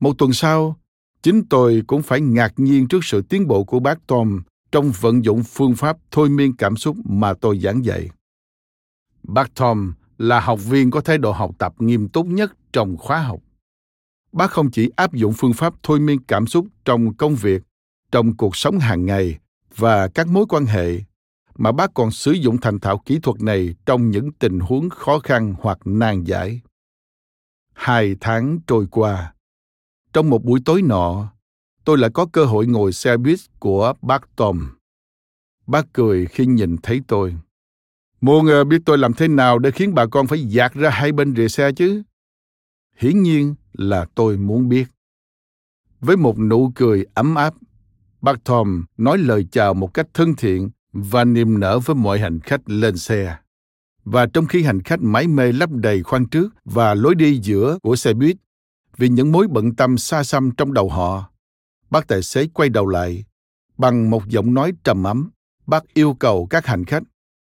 Một tuần sau, chính tôi cũng phải ngạc nhiên trước sự tiến bộ của bác Tom trong vận dụng phương pháp thôi miên cảm xúc mà tôi giảng dạy. Bác Tom là học viên có thái độ học tập nghiêm túc nhất trong khóa học. Bác không chỉ áp dụng phương pháp thôi miên cảm xúc trong công việc, trong cuộc sống hàng ngày và các mối quan hệ, mà bác còn sử dụng thành thạo kỹ thuật này trong những tình huống khó khăn hoặc nan giải. Hai tháng trôi qua. Trong một buổi tối nọ, tôi lại có cơ hội ngồi xe buýt của bác Tom. Bác cười khi nhìn thấy tôi Muốn uh, biết tôi làm thế nào để khiến bà con phải dạt ra hai bên rìa xe chứ? Hiển nhiên là tôi muốn biết. Với một nụ cười ấm áp, bác Tom nói lời chào một cách thân thiện và niềm nở với mọi hành khách lên xe. Và trong khi hành khách mải mê lấp đầy khoang trước và lối đi giữa của xe buýt, vì những mối bận tâm xa xăm trong đầu họ, bác tài xế quay đầu lại, bằng một giọng nói trầm ấm, bác yêu cầu các hành khách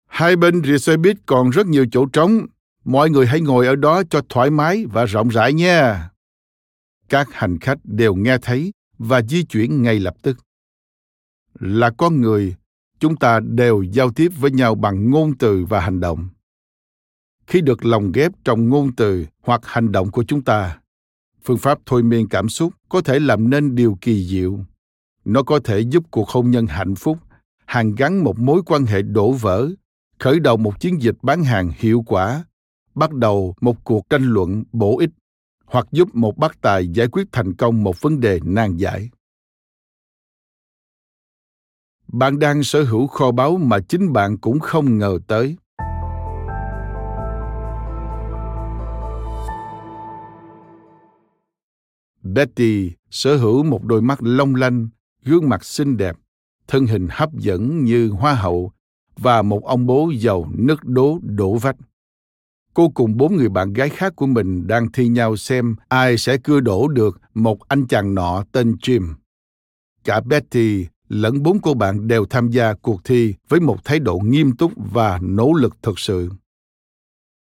Hai bên rìa xe buýt còn rất nhiều chỗ trống. Mọi người hãy ngồi ở đó cho thoải mái và rộng rãi nha. Các hành khách đều nghe thấy và di chuyển ngay lập tức. Là con người, chúng ta đều giao tiếp với nhau bằng ngôn từ và hành động. Khi được lồng ghép trong ngôn từ hoặc hành động của chúng ta, phương pháp thôi miên cảm xúc có thể làm nên điều kỳ diệu. Nó có thể giúp cuộc hôn nhân hạnh phúc, hàn gắn một mối quan hệ đổ vỡ khởi đầu một chiến dịch bán hàng hiệu quả, bắt đầu một cuộc tranh luận bổ ích, hoặc giúp một bác tài giải quyết thành công một vấn đề nan giải. Bạn đang sở hữu kho báu mà chính bạn cũng không ngờ tới. Betty sở hữu một đôi mắt long lanh, gương mặt xinh đẹp, thân hình hấp dẫn như hoa hậu và một ông bố giàu nứt đố đổ vách. Cô cùng bốn người bạn gái khác của mình đang thi nhau xem ai sẽ cưa đổ được một anh chàng nọ tên Jim. Cả Betty lẫn bốn cô bạn đều tham gia cuộc thi với một thái độ nghiêm túc và nỗ lực thực sự.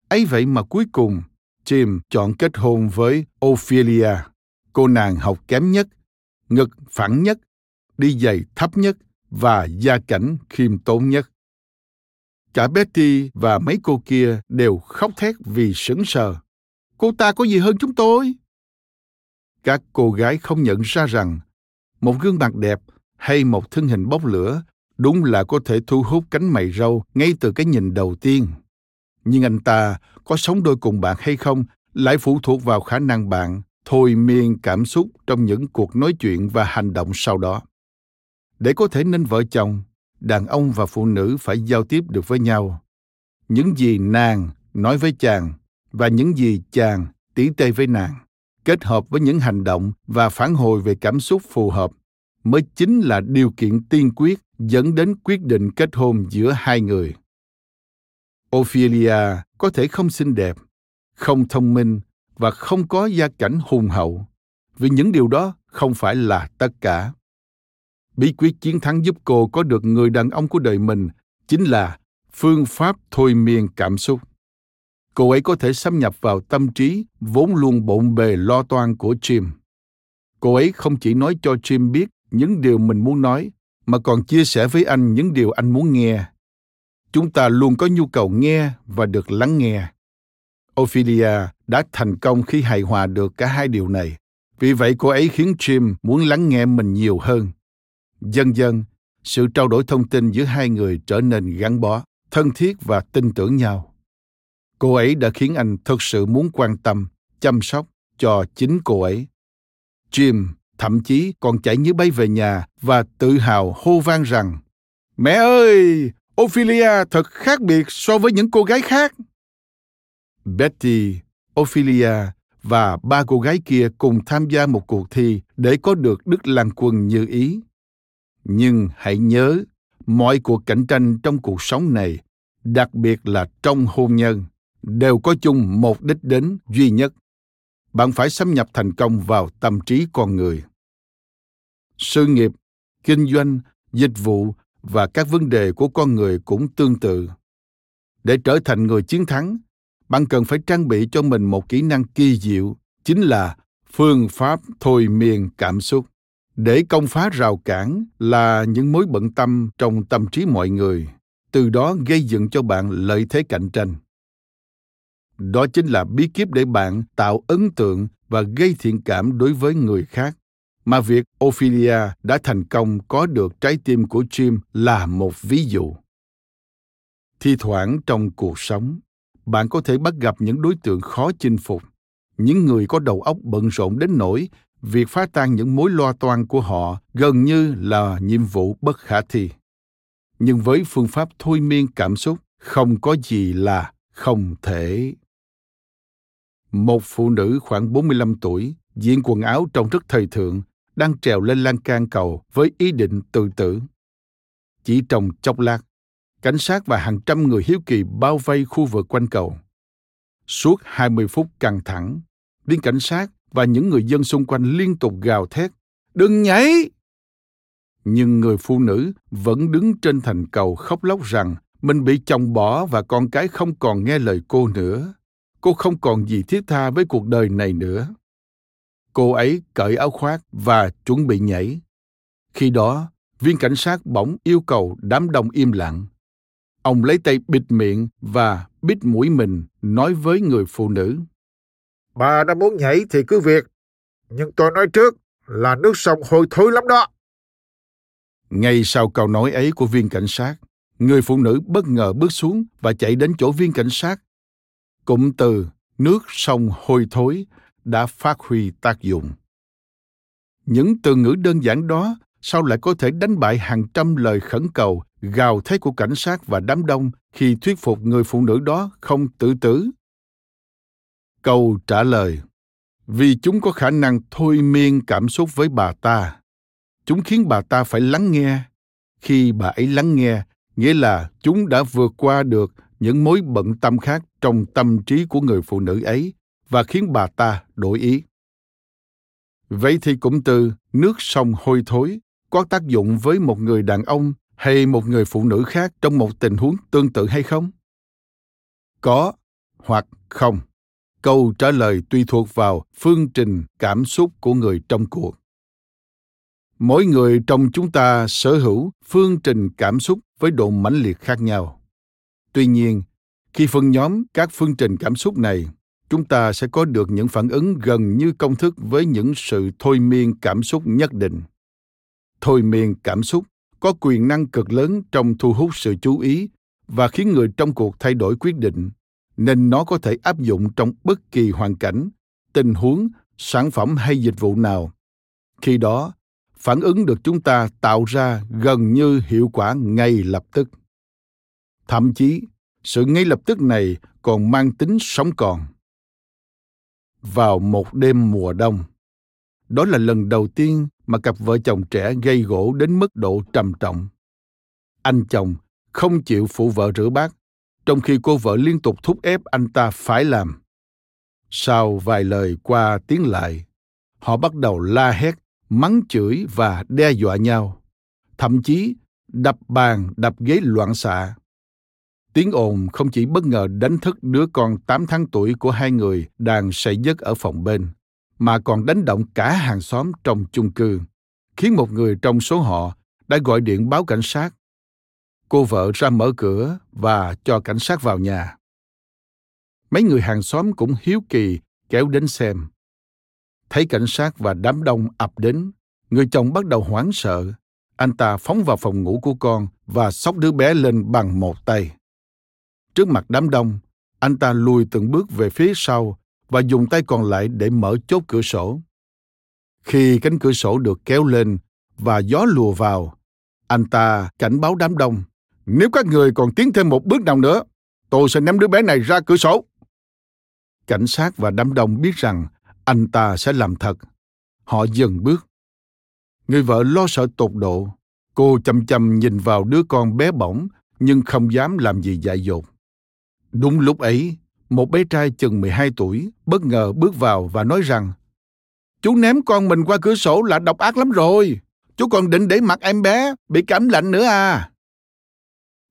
ấy vậy mà cuối cùng, Jim chọn kết hôn với Ophelia, cô nàng học kém nhất, ngực phẳng nhất, đi giày thấp nhất và gia cảnh khiêm tốn nhất. Cả Betty và mấy cô kia đều khóc thét vì sững sờ. Cô ta có gì hơn chúng tôi? Các cô gái không nhận ra rằng một gương mặt đẹp hay một thân hình bốc lửa đúng là có thể thu hút cánh mày râu ngay từ cái nhìn đầu tiên. Nhưng anh ta có sống đôi cùng bạn hay không lại phụ thuộc vào khả năng bạn thôi miên cảm xúc trong những cuộc nói chuyện và hành động sau đó. Để có thể nên vợ chồng, đàn ông và phụ nữ phải giao tiếp được với nhau. Những gì nàng nói với chàng và những gì chàng tỉ tê với nàng kết hợp với những hành động và phản hồi về cảm xúc phù hợp mới chính là điều kiện tiên quyết dẫn đến quyết định kết hôn giữa hai người. Ophelia có thể không xinh đẹp, không thông minh và không có gia cảnh hùng hậu, vì những điều đó không phải là tất cả. Bí quyết chiến thắng giúp cô có được người đàn ông của đời mình chính là phương pháp thôi miên cảm xúc. Cô ấy có thể xâm nhập vào tâm trí vốn luôn bộn bề lo toan của Jim. Cô ấy không chỉ nói cho Jim biết những điều mình muốn nói, mà còn chia sẻ với anh những điều anh muốn nghe chúng ta luôn có nhu cầu nghe và được lắng nghe ophelia đã thành công khi hài hòa được cả hai điều này vì vậy cô ấy khiến jim muốn lắng nghe mình nhiều hơn dần dần sự trao đổi thông tin giữa hai người trở nên gắn bó thân thiết và tin tưởng nhau cô ấy đã khiến anh thực sự muốn quan tâm chăm sóc cho chính cô ấy jim thậm chí còn chạy như bay về nhà và tự hào hô vang rằng Mẹ ơi, Ophelia thật khác biệt so với những cô gái khác. Betty, Ophelia và ba cô gái kia cùng tham gia một cuộc thi để có được Đức Lan Quân như ý. Nhưng hãy nhớ, mọi cuộc cạnh tranh trong cuộc sống này, đặc biệt là trong hôn nhân, đều có chung một đích đến duy nhất. Bạn phải xâm nhập thành công vào tâm trí con người. Sự nghiệp kinh doanh dịch vụ và các vấn đề của con người cũng tương tự. Để trở thành người chiến thắng bạn cần phải trang bị cho mình một kỹ năng kỳ diệu chính là phương pháp thôi miên cảm xúc để công phá rào cản là những mối bận tâm trong tâm trí mọi người từ đó gây dựng cho bạn lợi thế cạnh tranh. Đó chính là bí kíp để bạn tạo ấn tượng và gây thiện cảm đối với người khác. Mà việc Ophelia đã thành công có được trái tim của Jim là một ví dụ. Thi thoảng trong cuộc sống, bạn có thể bắt gặp những đối tượng khó chinh phục, những người có đầu óc bận rộn đến nỗi việc phá tan những mối lo toan của họ gần như là nhiệm vụ bất khả thi. Nhưng với phương pháp thôi miên cảm xúc, không có gì là không thể. Một phụ nữ khoảng 45 tuổi, diện quần áo trông rất thời thượng, đang trèo lên lan can cầu với ý định tự tử. Chỉ trong chốc lát, cảnh sát và hàng trăm người hiếu kỳ bao vây khu vực quanh cầu. Suốt 20 phút căng thẳng, viên cảnh sát và những người dân xung quanh liên tục gào thét, đừng nhảy! Nhưng người phụ nữ vẫn đứng trên thành cầu khóc lóc rằng mình bị chồng bỏ và con cái không còn nghe lời cô nữa. Cô không còn gì thiết tha với cuộc đời này nữa. Cô ấy cởi áo khoác và chuẩn bị nhảy. Khi đó viên cảnh sát bỗng yêu cầu đám đông im lặng. Ông lấy tay bịt miệng và bít mũi mình nói với người phụ nữ bà đã muốn nhảy thì cứ việc, nhưng tôi nói trước là nước sông hôi thối lắm đó. Ngay sau câu nói ấy của viên cảnh sát, người phụ nữ bất ngờ bước xuống và chạy đến chỗ viên cảnh sát. Cụm từ nước sông hôi thối đã phát huy tác dụng. Những từ ngữ đơn giản đó sao lại có thể đánh bại hàng trăm lời khẩn cầu, gào thét của cảnh sát và đám đông khi thuyết phục người phụ nữ đó không tự tử? Câu trả lời, vì chúng có khả năng thôi miên cảm xúc với bà ta chúng khiến bà ta phải lắng nghe khi bà ấy lắng nghe, nghĩa là chúng đã vượt qua được những mối bận tâm khác trong tâm trí của người phụ nữ ấy và khiến bà ta đổi ý. Vậy thì cụm từ, nước sông hôi thối có tác dụng với một người đàn ông hay một người phụ nữ khác trong một tình huống tương tự hay không? Có hoặc không. Câu trả lời tùy thuộc vào phương trình cảm xúc của người trong cuộc. Mỗi người trong chúng ta sở hữu phương trình cảm xúc với độ mãnh liệt khác nhau. Tuy nhiên, khi phân nhóm các phương trình cảm xúc này chúng ta sẽ có được những phản ứng gần như công thức với những sự thôi miên cảm xúc nhất định thôi miên cảm xúc có quyền năng cực lớn trong thu hút sự chú ý và khiến người trong cuộc thay đổi quyết định nên nó có thể áp dụng trong bất kỳ hoàn cảnh, tình huống, sản phẩm hay dịch vụ nào. Khi đó, phản ứng được chúng ta tạo ra gần như hiệu quả ngay lập tức. Thậm chí, sự ngay lập tức này còn mang tính sống còn. Vào một đêm mùa đông, đó là lần đầu tiên mà cặp vợ chồng trẻ gây gỗ đến mức độ trầm trọng. Anh chồng không chịu phụ vợ rửa bát trong khi cô vợ liên tục thúc ép anh ta phải làm. Sau vài lời qua tiếng lại họ bắt đầu la hét mắng chửi và đe dọa nhau. Thậm chí đập bàn đập ghế loạn xạ. Tiếng ồn không chỉ bất ngờ đánh thức đứa con 8 tháng tuổi của hai người đang say giấc ở phòng bên, mà còn đánh động cả hàng xóm trong chung cư, khiến một người trong số họ đã gọi điện báo cảnh sát. Cô vợ ra mở cửa và cho cảnh sát vào nhà. Mấy người hàng xóm cũng hiếu kỳ kéo đến xem. Thấy cảnh sát và đám đông ập đến, người chồng bắt đầu hoảng sợ. Anh ta phóng vào phòng ngủ của con và xốc đứa bé lên bằng một tay. Trước mặt đám đông, anh ta lùi từng bước về phía sau và dùng tay còn lại để mở chốt cửa sổ. Khi cánh cửa sổ được kéo lên và gió lùa vào, anh ta cảnh báo đám đông, nếu các người còn tiến thêm một bước nào nữa, tôi sẽ ném đứa bé này ra cửa sổ. Cảnh sát và đám đông biết rằng anh ta sẽ làm thật. Họ dừng bước. Người vợ lo sợ tột độ. Cô chăm chăm nhìn vào đứa con bé bỏng nhưng không dám làm gì dại dột. Đúng lúc ấy, một bé trai chừng 12 tuổi bất ngờ bước vào và nói rằng Chú ném con mình qua cửa sổ là độc ác lắm rồi. Chú còn định để mặt em bé bị cảm lạnh nữa à.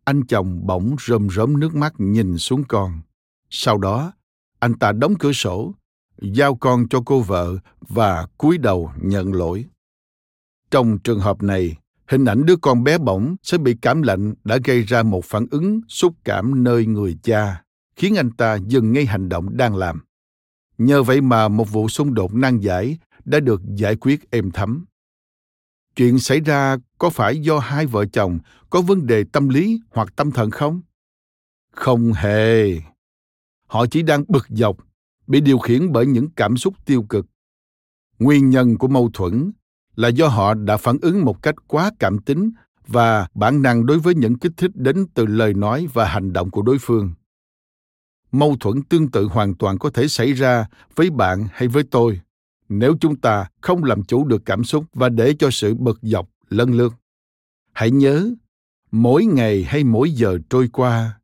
Anh chồng bỗng rơm rớm nước mắt nhìn xuống con. Sau đó, anh ta đóng cửa sổ, giao con cho cô vợ và cúi đầu nhận lỗi. Trong trường hợp này, hình ảnh đứa con bé bỏng sẽ bị cảm lạnh đã gây ra một phản ứng xúc cảm nơi người cha, khiến anh ta dừng ngay hành động đang làm. Nhờ vậy mà một vụ xung đột nan giải đã được giải quyết êm thấm. Chuyện xảy ra có phải do hai vợ chồng có vấn đề tâm lý hoặc tâm thần không? Không hề. Họ chỉ đang bực dọc, bị điều khiển bởi những cảm xúc tiêu cực. Nguyên nhân của mâu thuẫn là do họ đã phản ứng một cách quá cảm tính và bản năng đối với những kích thích đến từ lời nói và hành động của đối phương mâu thuẫn tương tự hoàn toàn có thể xảy ra với bạn hay với tôi nếu chúng ta không làm chủ được cảm xúc và để cho sự bực dọc lân lương. hãy nhớ, mỗi ngày hay mỗi giờ trôi qua,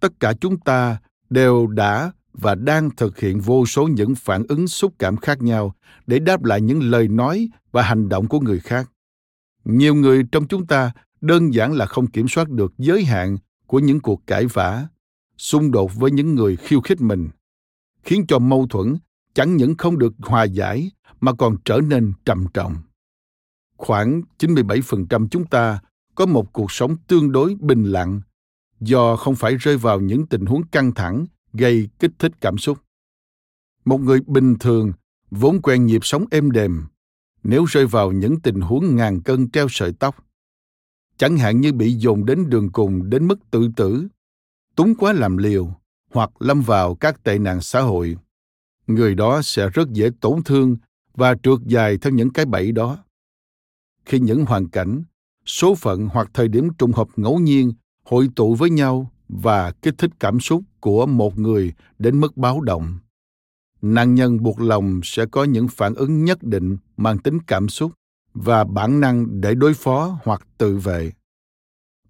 tất cả chúng ta đều đã và đang thực hiện vô số những phản ứng xúc cảm khác nhau để đáp lại những lời nói và hành động của người khác nhiều người trong chúng ta đơn giản là không kiểm soát được giới hạn của những cuộc cãi vã, xung đột với những người khiêu khích mình, khiến cho mâu thuẫn chẳng những không được hòa giải, mà còn trở nên trầm trọng. Khoảng 97% chúng ta có một cuộc sống tương đối bình lặng, do không phải rơi vào những tình huống căng thẳng gây kích thích cảm xúc. Một người bình thường vốn quen nhịp sống êm đềm, nếu rơi vào những tình huống ngàn cân treo sợi tóc, chẳng hạn như bị dồn đến đường cùng đến mức tự tử, túng quá làm liều hoặc lâm vào các tệ nạn xã hội người đó sẽ rất dễ tổn thương và trượt dài theo những cái bẫy đó. Khi những hoàn cảnh, số phận hoặc thời điểm trùng hợp ngẫu nhiên hội tụ với nhau và kích thích cảm xúc của một người đến mức báo động, nạn nhân buộc lòng sẽ có những phản ứng nhất định mang tính cảm xúc và bản năng để đối phó hoặc tự vệ.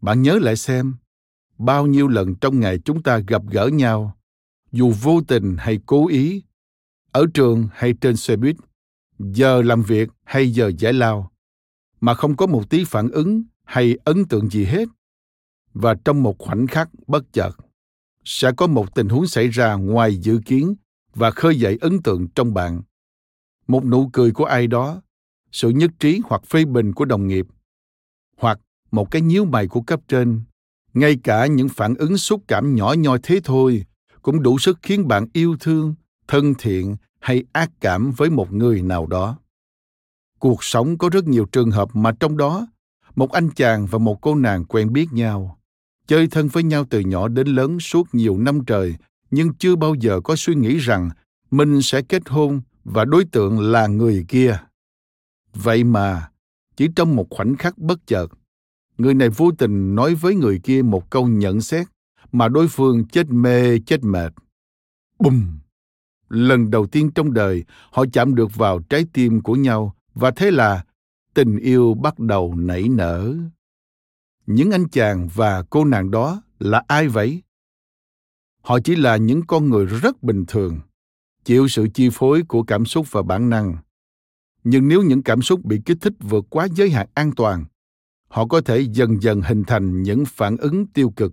Bạn nhớ lại xem, bao nhiêu lần trong ngày chúng ta gặp gỡ nhau, dù vô tình hay cố ý ở trường hay trên xe buýt, giờ làm việc hay giờ giải lao, mà không có một tí phản ứng hay ấn tượng gì hết. Và trong một khoảnh khắc bất chợt, sẽ có một tình huống xảy ra ngoài dự kiến và khơi dậy ấn tượng trong bạn. Một nụ cười của ai đó, sự nhất trí hoặc phê bình của đồng nghiệp, hoặc một cái nhíu mày của cấp trên, ngay cả những phản ứng xúc cảm nhỏ nhoi thế thôi cũng đủ sức khiến bạn yêu thương thân thiện hay ác cảm với một người nào đó. Cuộc sống có rất nhiều trường hợp mà trong đó, một anh chàng và một cô nàng quen biết nhau, chơi thân với nhau từ nhỏ đến lớn suốt nhiều năm trời, nhưng chưa bao giờ có suy nghĩ rằng mình sẽ kết hôn và đối tượng là người kia. Vậy mà, chỉ trong một khoảnh khắc bất chợt, người này vô tình nói với người kia một câu nhận xét mà đối phương chết mê, chết mệt. Bùm! Lần đầu tiên trong đời, họ chạm được vào trái tim của nhau và thế là tình yêu bắt đầu nảy nở. Những anh chàng và cô nàng đó là ai vậy? Họ chỉ là những con người rất bình thường, chịu sự chi phối của cảm xúc và bản năng. Nhưng nếu những cảm xúc bị kích thích vượt quá giới hạn an toàn, họ có thể dần dần hình thành những phản ứng tiêu cực.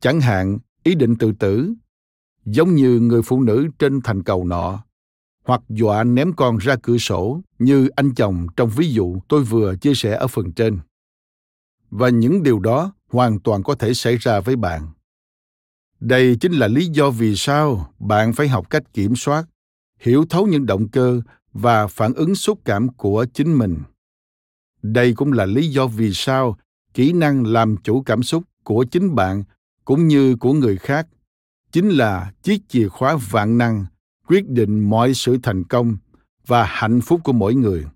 Chẳng hạn, ý định tự tử giống như người phụ nữ trên thành cầu nọ, hoặc dọa ném con ra cửa sổ như anh chồng trong ví dụ tôi vừa chia sẻ ở phần trên. Và những điều đó hoàn toàn có thể xảy ra với bạn. Đây chính là lý do vì sao bạn phải học cách kiểm soát, hiểu thấu những động cơ và phản ứng xúc cảm của chính mình. Đây cũng là lý do vì sao kỹ năng làm chủ cảm xúc của chính bạn cũng như của người khác chính là chiếc chìa khóa vạn năng quyết định mọi sự thành công và hạnh phúc của mỗi người.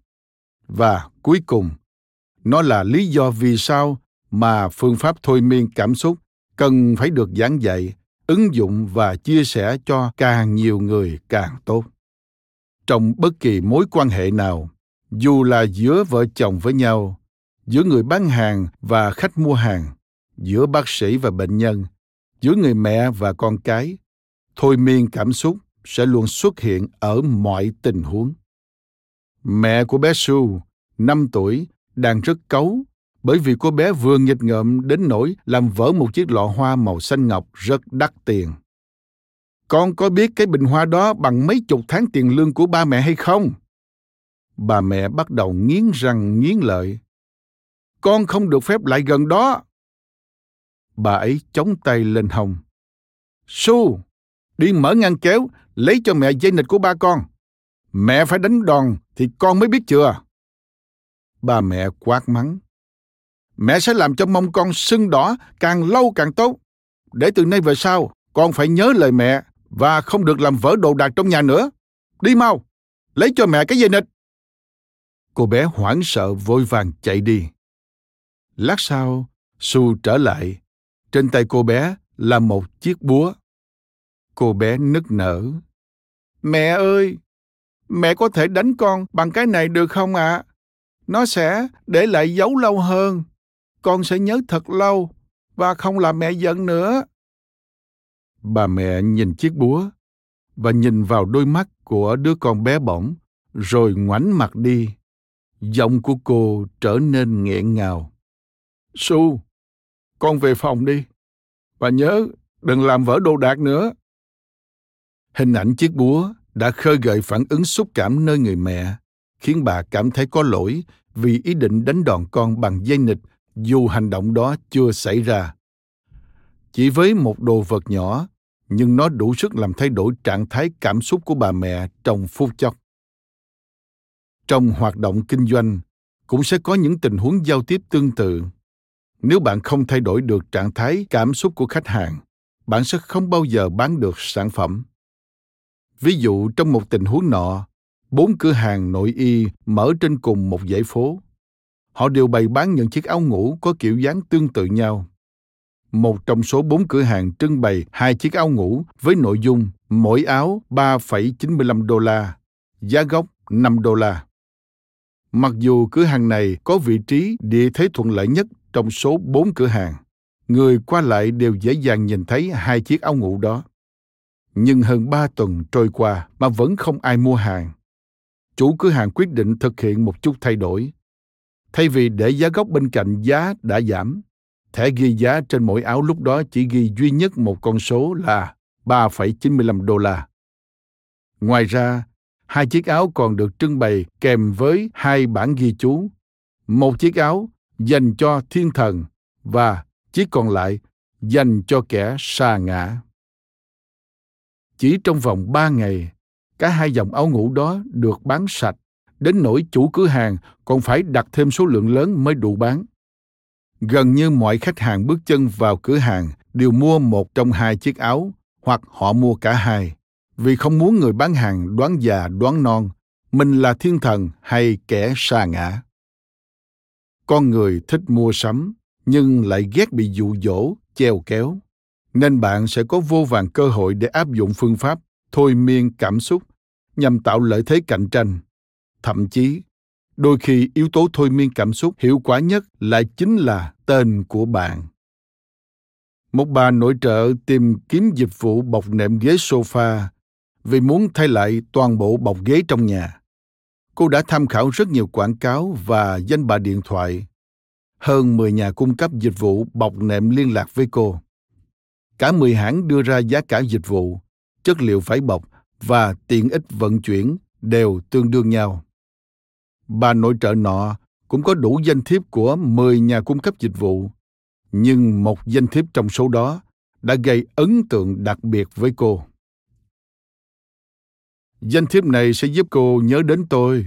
Và cuối cùng, nó là lý do vì sao mà phương pháp thôi miên cảm xúc cần phải được giảng dạy, ứng dụng và chia sẻ cho càng nhiều người càng tốt. Trong bất kỳ mối quan hệ nào, dù là giữa vợ chồng với nhau, giữa người bán hàng và khách mua hàng, giữa bác sĩ và bệnh nhân giữa người mẹ và con cái, thôi miên cảm xúc sẽ luôn xuất hiện ở mọi tình huống mẹ của bé su, năm tuổi, đang rất cấu bởi vì cô bé vừa nghịch ngợm đến nỗi làm vỡ một chiếc lọ hoa màu xanh ngọc rất đắt tiền. Con có biết cái bình hoa đó bằng mấy chục tháng tiền lương của ba mẹ hay không? Bà mẹ bắt đầu nghiến răng nghiến lợi. Con không được phép lại gần đó. Bà ấy chống tay lên hông. Su, đi mở ngăn kéo, lấy cho mẹ dây nịch của ba con. Mẹ phải đánh đòn thì con mới biết chưa? Bà mẹ quát mắng. Mẹ sẽ làm cho mông con sưng đỏ càng lâu càng tốt. Để từ nay về sau, con phải nhớ lời mẹ và không được làm vỡ đồ đạc trong nhà nữa. Đi mau, lấy cho mẹ cái dây nịch. Cô bé hoảng sợ vội vàng chạy đi. Lát sau, Su trở lại. Trên tay cô bé là một chiếc búa. Cô bé nức nở. Mẹ ơi, mẹ có thể đánh con bằng cái này được không ạ? À? Nó sẽ để lại dấu lâu hơn con sẽ nhớ thật lâu và không làm mẹ giận nữa bà mẹ nhìn chiếc búa và nhìn vào đôi mắt của đứa con bé bỏng rồi ngoảnh mặt đi giọng của cô trở nên nghẹn ngào su con về phòng đi. Và nhớ, đừng làm vỡ đồ đạc nữa. Hình ảnh chiếc búa đã khơi gợi phản ứng xúc cảm nơi người mẹ, khiến bà cảm thấy có lỗi vì ý định đánh đòn con bằng dây nịch dù hành động đó chưa xảy ra. Chỉ với một đồ vật nhỏ, nhưng nó đủ sức làm thay đổi trạng thái cảm xúc của bà mẹ trong phút chốc. Trong hoạt động kinh doanh, cũng sẽ có những tình huống giao tiếp tương tự nếu bạn không thay đổi được trạng thái cảm xúc của khách hàng bạn sẽ không bao giờ bán được sản phẩm ví dụ trong một tình huống nọ bốn cửa hàng nội y mở trên cùng một dãy phố họ đều bày bán những chiếc áo ngủ có kiểu dáng tương tự nhau. Một trong số bốn cửa hàng trưng bày hai chiếc áo ngủ với nội dung mỗi áo 3,95 đô la, giá gốc 5 đô la. Mặc dù cửa hàng này có vị trí địa thế thuận lợi nhất trong số bốn cửa hàng, người qua lại đều dễ dàng nhìn thấy hai chiếc áo ngủ đó. Nhưng hơn ba tuần trôi qua mà vẫn không ai mua hàng. Chủ cửa hàng quyết định thực hiện một chút thay đổi. Thay vì để giá gốc bên cạnh giá đã giảm, thẻ ghi giá trên mỗi áo lúc đó chỉ ghi duy nhất một con số là 3,95 đô la. Ngoài ra, hai chiếc áo còn được trưng bày kèm với hai bản ghi chú. Một chiếc áo dành cho thiên thần và chỉ còn lại dành cho kẻ xa ngã. Chỉ trong vòng ba ngày, cả hai dòng áo ngủ đó được bán sạch, đến nỗi chủ cửa hàng còn phải đặt thêm số lượng lớn mới đủ bán. Gần như mọi khách hàng bước chân vào cửa hàng đều mua một trong hai chiếc áo hoặc họ mua cả hai vì không muốn người bán hàng đoán già đoán non mình là thiên thần hay kẻ xa ngã con người thích mua sắm, nhưng lại ghét bị dụ dỗ treo kéo. Nên bạn sẽ có vô vàng cơ hội để áp dụng phương pháp thôi miên cảm xúc nhằm tạo lợi thế cạnh tranh. Thậm chí, đôi khi yếu tố thôi miên cảm xúc hiệu quả nhất lại chính là tên của bạn. Một bà nội trợ tìm kiếm dịch vụ bọc nệm ghế sofa vì muốn thay lại toàn bộ bọc ghế trong nhà. Cô đã tham khảo rất nhiều quảng cáo và danh bạ điện thoại. Hơn 10 nhà cung cấp dịch vụ bọc nệm liên lạc với cô. Cả 10 hãng đưa ra giá cả dịch vụ, chất liệu vải bọc và tiện ích vận chuyển đều tương đương nhau. Bà nội trợ nọ cũng có đủ danh thiếp của 10 nhà cung cấp dịch vụ, nhưng một danh thiếp trong số đó đã gây ấn tượng đặc biệt với cô. Danh thiếp này sẽ giúp cô nhớ đến tôi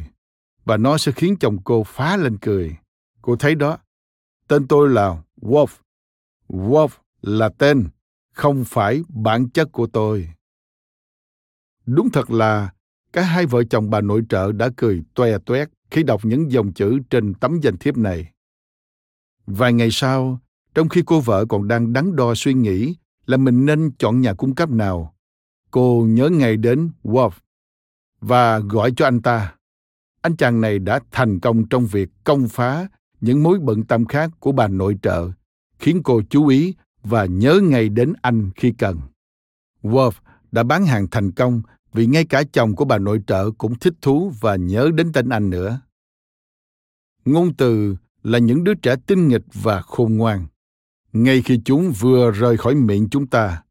và nó sẽ khiến chồng cô phá lên cười. Cô thấy đó, tên tôi là Wolf. Wolf là tên, không phải bản chất của tôi. Đúng thật là cả hai vợ chồng bà nội trợ đã cười toe toét khi đọc những dòng chữ trên tấm danh thiếp này. Vài ngày sau, trong khi cô vợ còn đang đắn đo suy nghĩ là mình nên chọn nhà cung cấp nào, cô nhớ ngay đến Wolf và gọi cho anh ta. Anh chàng này đã thành công trong việc công phá những mối bận tâm khác của bà nội trợ, khiến cô chú ý và nhớ ngay đến anh khi cần. Wolf đã bán hàng thành công vì ngay cả chồng của bà nội trợ cũng thích thú và nhớ đến tên anh nữa. Ngôn từ là những đứa trẻ tinh nghịch và khôn ngoan. Ngay khi chúng vừa rời khỏi miệng chúng ta,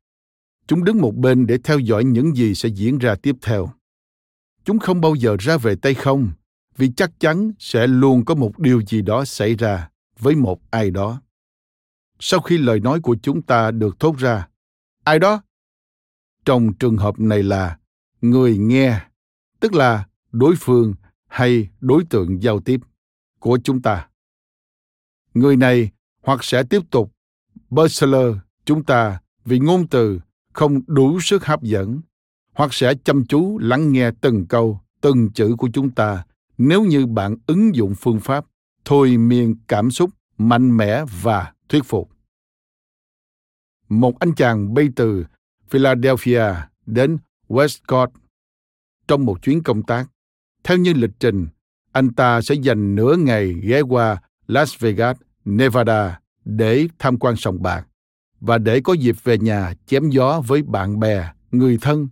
chúng đứng một bên để theo dõi những gì sẽ diễn ra tiếp theo chúng không bao giờ ra về tay không, vì chắc chắn sẽ luôn có một điều gì đó xảy ra với một ai đó. Sau khi lời nói của chúng ta được thốt ra, ai đó? Trong trường hợp này là người nghe, tức là đối phương hay đối tượng giao tiếp của chúng ta. Người này hoặc sẽ tiếp tục bustler chúng ta vì ngôn từ không đủ sức hấp dẫn hoặc sẽ chăm chú lắng nghe từng câu, từng chữ của chúng ta nếu như bạn ứng dụng phương pháp thôi miên cảm xúc mạnh mẽ và thuyết phục. Một anh chàng bay từ Philadelphia đến Westcott trong một chuyến công tác. Theo như lịch trình, anh ta sẽ dành nửa ngày ghé qua Las Vegas, Nevada để tham quan sòng bạc và để có dịp về nhà chém gió với bạn bè, người thân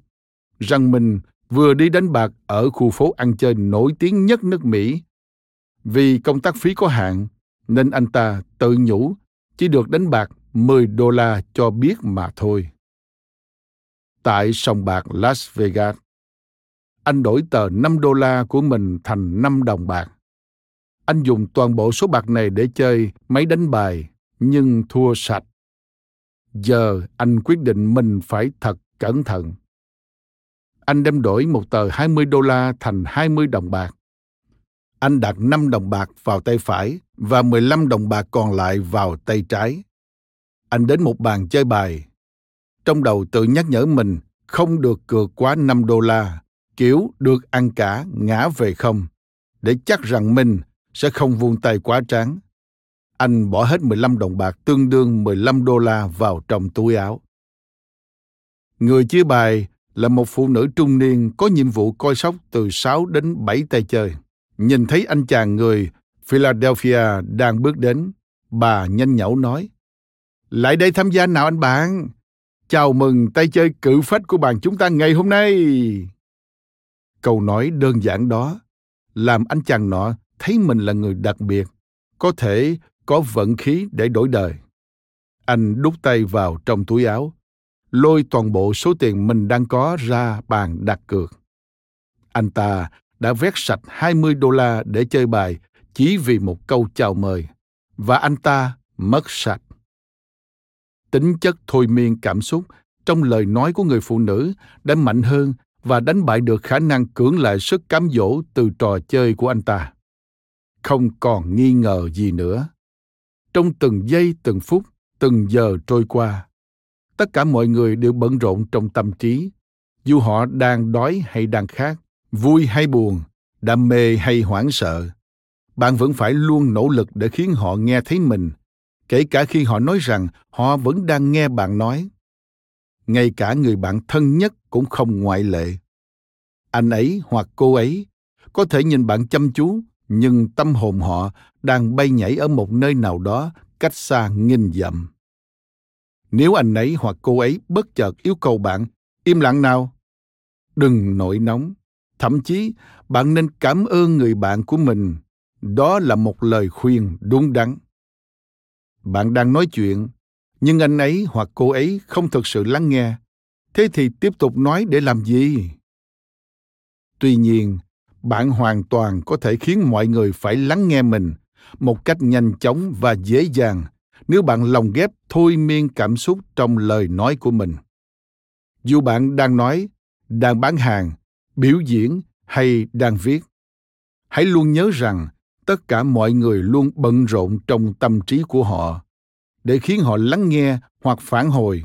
rằng mình vừa đi đánh bạc ở khu phố ăn chơi nổi tiếng nhất nước Mỹ. Vì công tác phí có hạn, nên anh ta tự nhủ chỉ được đánh bạc 10 đô la cho biết mà thôi. Tại sòng bạc Las Vegas, anh đổi tờ 5 đô la của mình thành 5 đồng bạc. Anh dùng toàn bộ số bạc này để chơi máy đánh bài, nhưng thua sạch. Giờ anh quyết định mình phải thật cẩn thận anh đem đổi một tờ 20 đô la thành 20 đồng bạc. Anh đặt 5 đồng bạc vào tay phải và 15 đồng bạc còn lại vào tay trái. Anh đến một bàn chơi bài. Trong đầu tự nhắc nhở mình không được cược quá 5 đô la, kiểu được ăn cả ngã về không, để chắc rằng mình sẽ không vung tay quá tráng. Anh bỏ hết 15 đồng bạc tương đương 15 đô la vào trong túi áo. Người chia bài là một phụ nữ trung niên có nhiệm vụ coi sóc từ 6 đến 7 tay chơi. Nhìn thấy anh chàng người Philadelphia đang bước đến, bà nhanh nhẩu nói. Lại đây tham gia nào anh bạn. Chào mừng tay chơi cự phách của bạn chúng ta ngày hôm nay. Câu nói đơn giản đó làm anh chàng nọ thấy mình là người đặc biệt, có thể có vận khí để đổi đời. Anh đút tay vào trong túi áo, lôi toàn bộ số tiền mình đang có ra bàn đặt cược. Anh ta đã vét sạch 20 đô la để chơi bài chỉ vì một câu chào mời, và anh ta mất sạch. Tính chất thôi miên cảm xúc trong lời nói của người phụ nữ đã mạnh hơn và đánh bại được khả năng cưỡng lại sức cám dỗ từ trò chơi của anh ta. Không còn nghi ngờ gì nữa. Trong từng giây, từng phút, từng giờ trôi qua, tất cả mọi người đều bận rộn trong tâm trí, dù họ đang đói hay đang khát, vui hay buồn, đam mê hay hoảng sợ. Bạn vẫn phải luôn nỗ lực để khiến họ nghe thấy mình, kể cả khi họ nói rằng họ vẫn đang nghe bạn nói. Ngay cả người bạn thân nhất cũng không ngoại lệ. Anh ấy hoặc cô ấy có thể nhìn bạn chăm chú nhưng tâm hồn họ đang bay nhảy ở một nơi nào đó cách xa nghìn dặm nếu anh ấy hoặc cô ấy bất chợt yêu cầu bạn, im lặng nào? Đừng nổi nóng. Thậm chí, bạn nên cảm ơn người bạn của mình. Đó là một lời khuyên đúng đắn. Bạn đang nói chuyện, nhưng anh ấy hoặc cô ấy không thực sự lắng nghe. Thế thì tiếp tục nói để làm gì? Tuy nhiên, bạn hoàn toàn có thể khiến mọi người phải lắng nghe mình một cách nhanh chóng và dễ dàng nếu bạn lồng ghép thôi miên cảm xúc trong lời nói của mình. Dù bạn đang nói, đang bán hàng, biểu diễn hay đang viết, hãy luôn nhớ rằng tất cả mọi người luôn bận rộn trong tâm trí của họ để khiến họ lắng nghe hoặc phản hồi.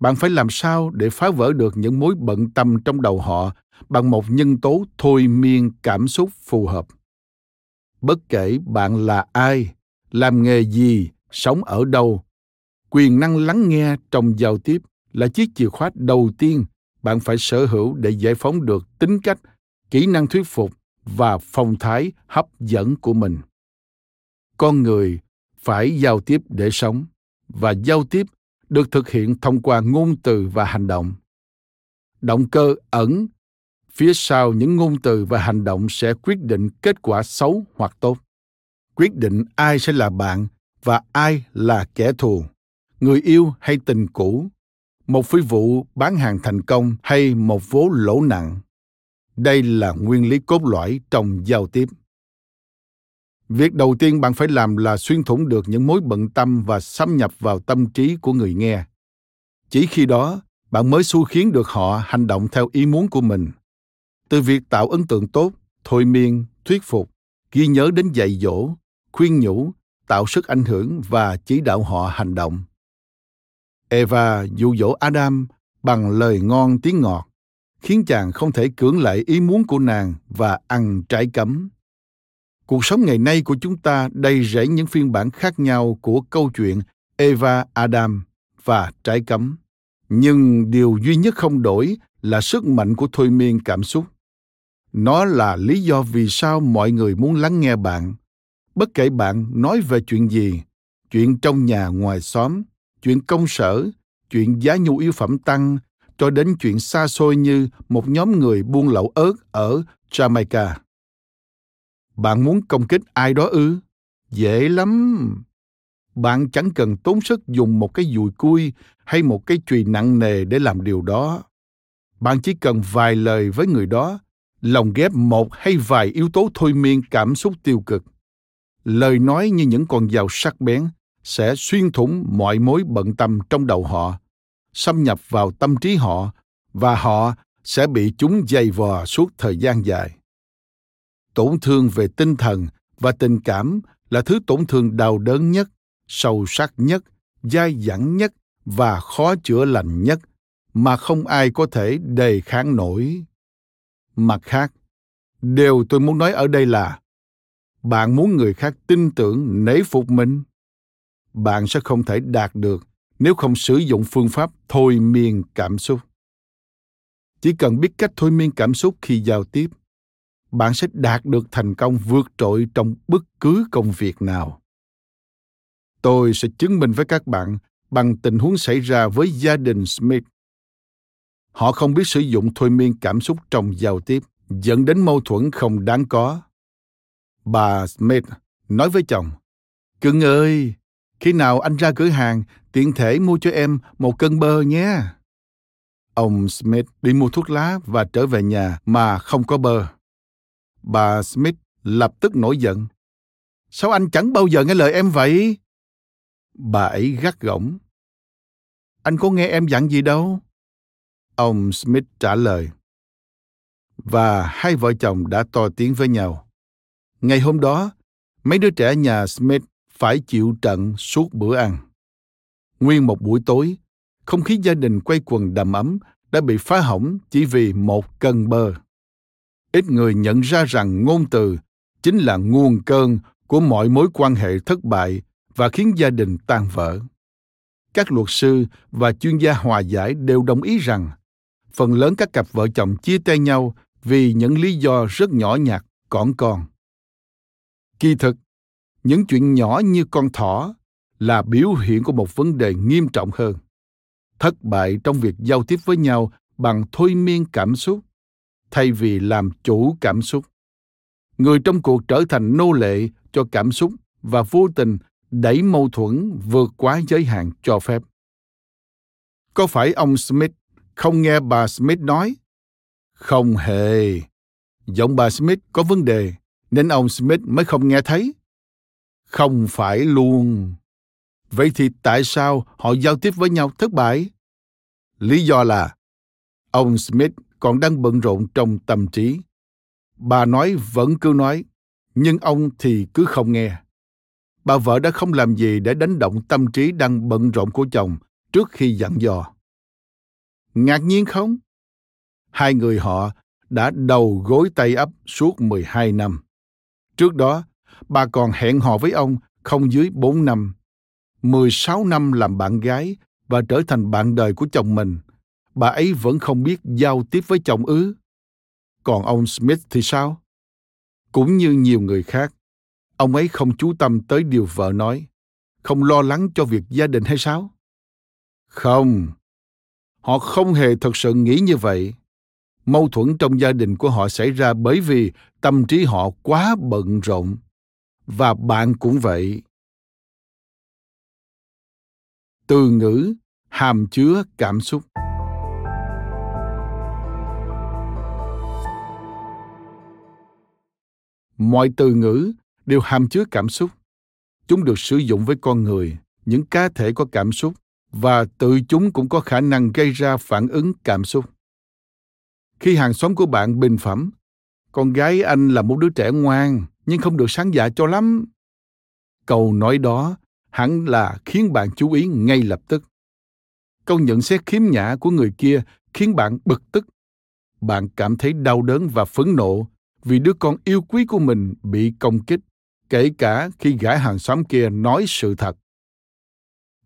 Bạn phải làm sao để phá vỡ được những mối bận tâm trong đầu họ bằng một nhân tố thôi miên cảm xúc phù hợp? Bất kể bạn là ai, làm nghề gì sống ở đâu. Quyền năng lắng nghe trong giao tiếp là chiếc chìa khóa đầu tiên bạn phải sở hữu để giải phóng được tính cách, kỹ năng thuyết phục và phong thái hấp dẫn của mình. Con người phải giao tiếp để sống và giao tiếp được thực hiện thông qua ngôn từ và hành động. Động cơ ẩn, phía sau những ngôn từ và hành động sẽ quyết định kết quả xấu hoặc tốt. Quyết định ai sẽ là bạn và ai là kẻ thù? Người yêu hay tình cũ? Một phi vụ bán hàng thành công hay một vố lỗ nặng? Đây là nguyên lý cốt lõi trong giao tiếp. Việc đầu tiên bạn phải làm là xuyên thủng được những mối bận tâm và xâm nhập vào tâm trí của người nghe. Chỉ khi đó, bạn mới xu khiến được họ hành động theo ý muốn của mình. Từ việc tạo ấn tượng tốt, thôi miên, thuyết phục, ghi nhớ đến dạy dỗ, khuyên nhủ tạo sức ảnh hưởng và chỉ đạo họ hành động. Eva dụ dỗ adam bằng lời ngon tiếng ngọt, khiến chàng không thể cưỡng lại ý muốn của nàng và ăn trái cấm. Cuộc sống ngày nay của chúng ta đầy rẫy những phiên bản khác nhau của câu chuyện eva, adam và trái cấm. Nhưng điều duy nhất không đổi là sức mạnh của thôi miên cảm xúc. Nó là lý do vì sao mọi người muốn lắng nghe bạn bất kể bạn nói về chuyện gì, chuyện trong nhà ngoài xóm, chuyện công sở, chuyện giá nhu yếu phẩm tăng, cho đến chuyện xa xôi như một nhóm người buôn lậu ớt ở jamaica. Bạn muốn công kích ai đó ư? Dễ lắm. Bạn chẳng cần tốn sức dùng một cái dùi cui hay một cái chùy nặng nề để làm điều đó. Bạn chỉ cần vài lời với người đó, lồng ghép một hay vài yếu tố thôi miên cảm xúc tiêu cực lời nói như những con dao sắc bén sẽ xuyên thủng mọi mối bận tâm trong đầu họ, xâm nhập vào tâm trí họ, và họ sẽ bị chúng dày vò suốt thời gian dài. Tổn thương về tinh thần và tình cảm là thứ tổn thương đau đớn nhất, sâu sắc nhất, dai dẳng nhất và khó chữa lành nhất mà không ai có thể đề kháng nổi. Mặt khác, điều tôi muốn nói ở đây là bạn muốn người khác tin tưởng, nể phục mình. Bạn sẽ không thể đạt được nếu không sử dụng phương pháp thôi miên cảm xúc. Chỉ cần biết cách thôi miên cảm xúc khi giao tiếp, bạn sẽ đạt được thành công vượt trội trong bất cứ công việc nào. Tôi sẽ chứng minh với các bạn bằng tình huống xảy ra với gia đình smith. Họ không biết sử dụng thôi miên cảm xúc trong giao tiếp dẫn đến mâu thuẫn không đáng có bà smith nói với chồng, cưng ơi, khi nào anh ra cửa hàng, tiện thể mua cho em một cân bơ nhé. Ông smith đi mua thuốc lá và trở về nhà mà không có bơ. Bà smith lập tức nổi giận, sao anh chẳng bao giờ nghe lời em vậy? Bà ấy gắt gỏng, anh có nghe em dặn gì đâu? Ông smith trả lời, và hai vợ chồng đã to tiếng với nhau ngày hôm đó, mấy đứa trẻ nhà smith phải chịu trận suốt bữa ăn. Nguyên một buổi tối, không khí gia đình quay quần đầm ấm đã bị phá hỏng chỉ vì một cân bơ. Ít người nhận ra rằng ngôn từ chính là nguồn cơn của mọi mối quan hệ thất bại và khiến gia đình tan vỡ. Các luật sư và chuyên gia hòa giải đều đồng ý rằng phần lớn các cặp vợ chồng chia tay nhau vì những lý do rất nhỏ nhặt, cỏn con kỳ thực, những chuyện nhỏ như con thỏ là biểu hiện của một vấn đề nghiêm trọng hơn. Thất bại trong việc giao tiếp với nhau bằng thôi miên cảm xúc thay vì làm chủ cảm xúc. Người trong cuộc trở thành nô lệ cho cảm xúc và vô tình đẩy mâu thuẫn vượt quá giới hạn cho phép. Có phải ông smith không nghe bà smith nói? Không hề. Giọng bà smith có vấn đề nên ông smith mới không nghe thấy. Không phải luôn. Vậy thì tại sao họ giao tiếp với nhau thất bại? Lý do là, ông smith còn đang bận rộn trong tâm trí. Bà nói vẫn cứ nói, nhưng ông thì cứ không nghe. Bà vợ đã không làm gì để đánh động tâm trí đang bận rộn của chồng trước khi dặn dò. Ngạc nhiên không? Hai người họ đã đầu gối tay ấp suốt 12 năm. Trước đó, bà còn hẹn hò với ông không dưới 4 năm. 16 năm làm bạn gái và trở thành bạn đời của chồng mình, bà ấy vẫn không biết giao tiếp với chồng ứ. Còn ông Smith thì sao? Cũng như nhiều người khác, ông ấy không chú tâm tới điều vợ nói, không lo lắng cho việc gia đình hay sao? Không, họ không hề thật sự nghĩ như vậy mâu thuẫn trong gia đình của họ xảy ra bởi vì tâm trí họ quá bận rộn. Và bạn cũng vậy. Từ ngữ, hàm chứa cảm xúc. Mọi từ ngữ đều hàm chứa cảm xúc. Chúng được sử dụng với con người, những cá thể có cảm xúc, và tự chúng cũng có khả năng gây ra phản ứng cảm xúc khi hàng xóm của bạn bình phẩm, con gái anh là một đứa trẻ ngoan nhưng không được sáng dạ cho lắm. Câu nói đó hẳn là khiến bạn chú ý ngay lập tức. Câu nhận xét khiếm nhã của người kia khiến bạn bực tức. Bạn cảm thấy đau đớn và phẫn nộ vì đứa con yêu quý của mình bị công kích, kể cả khi gã hàng xóm kia nói sự thật.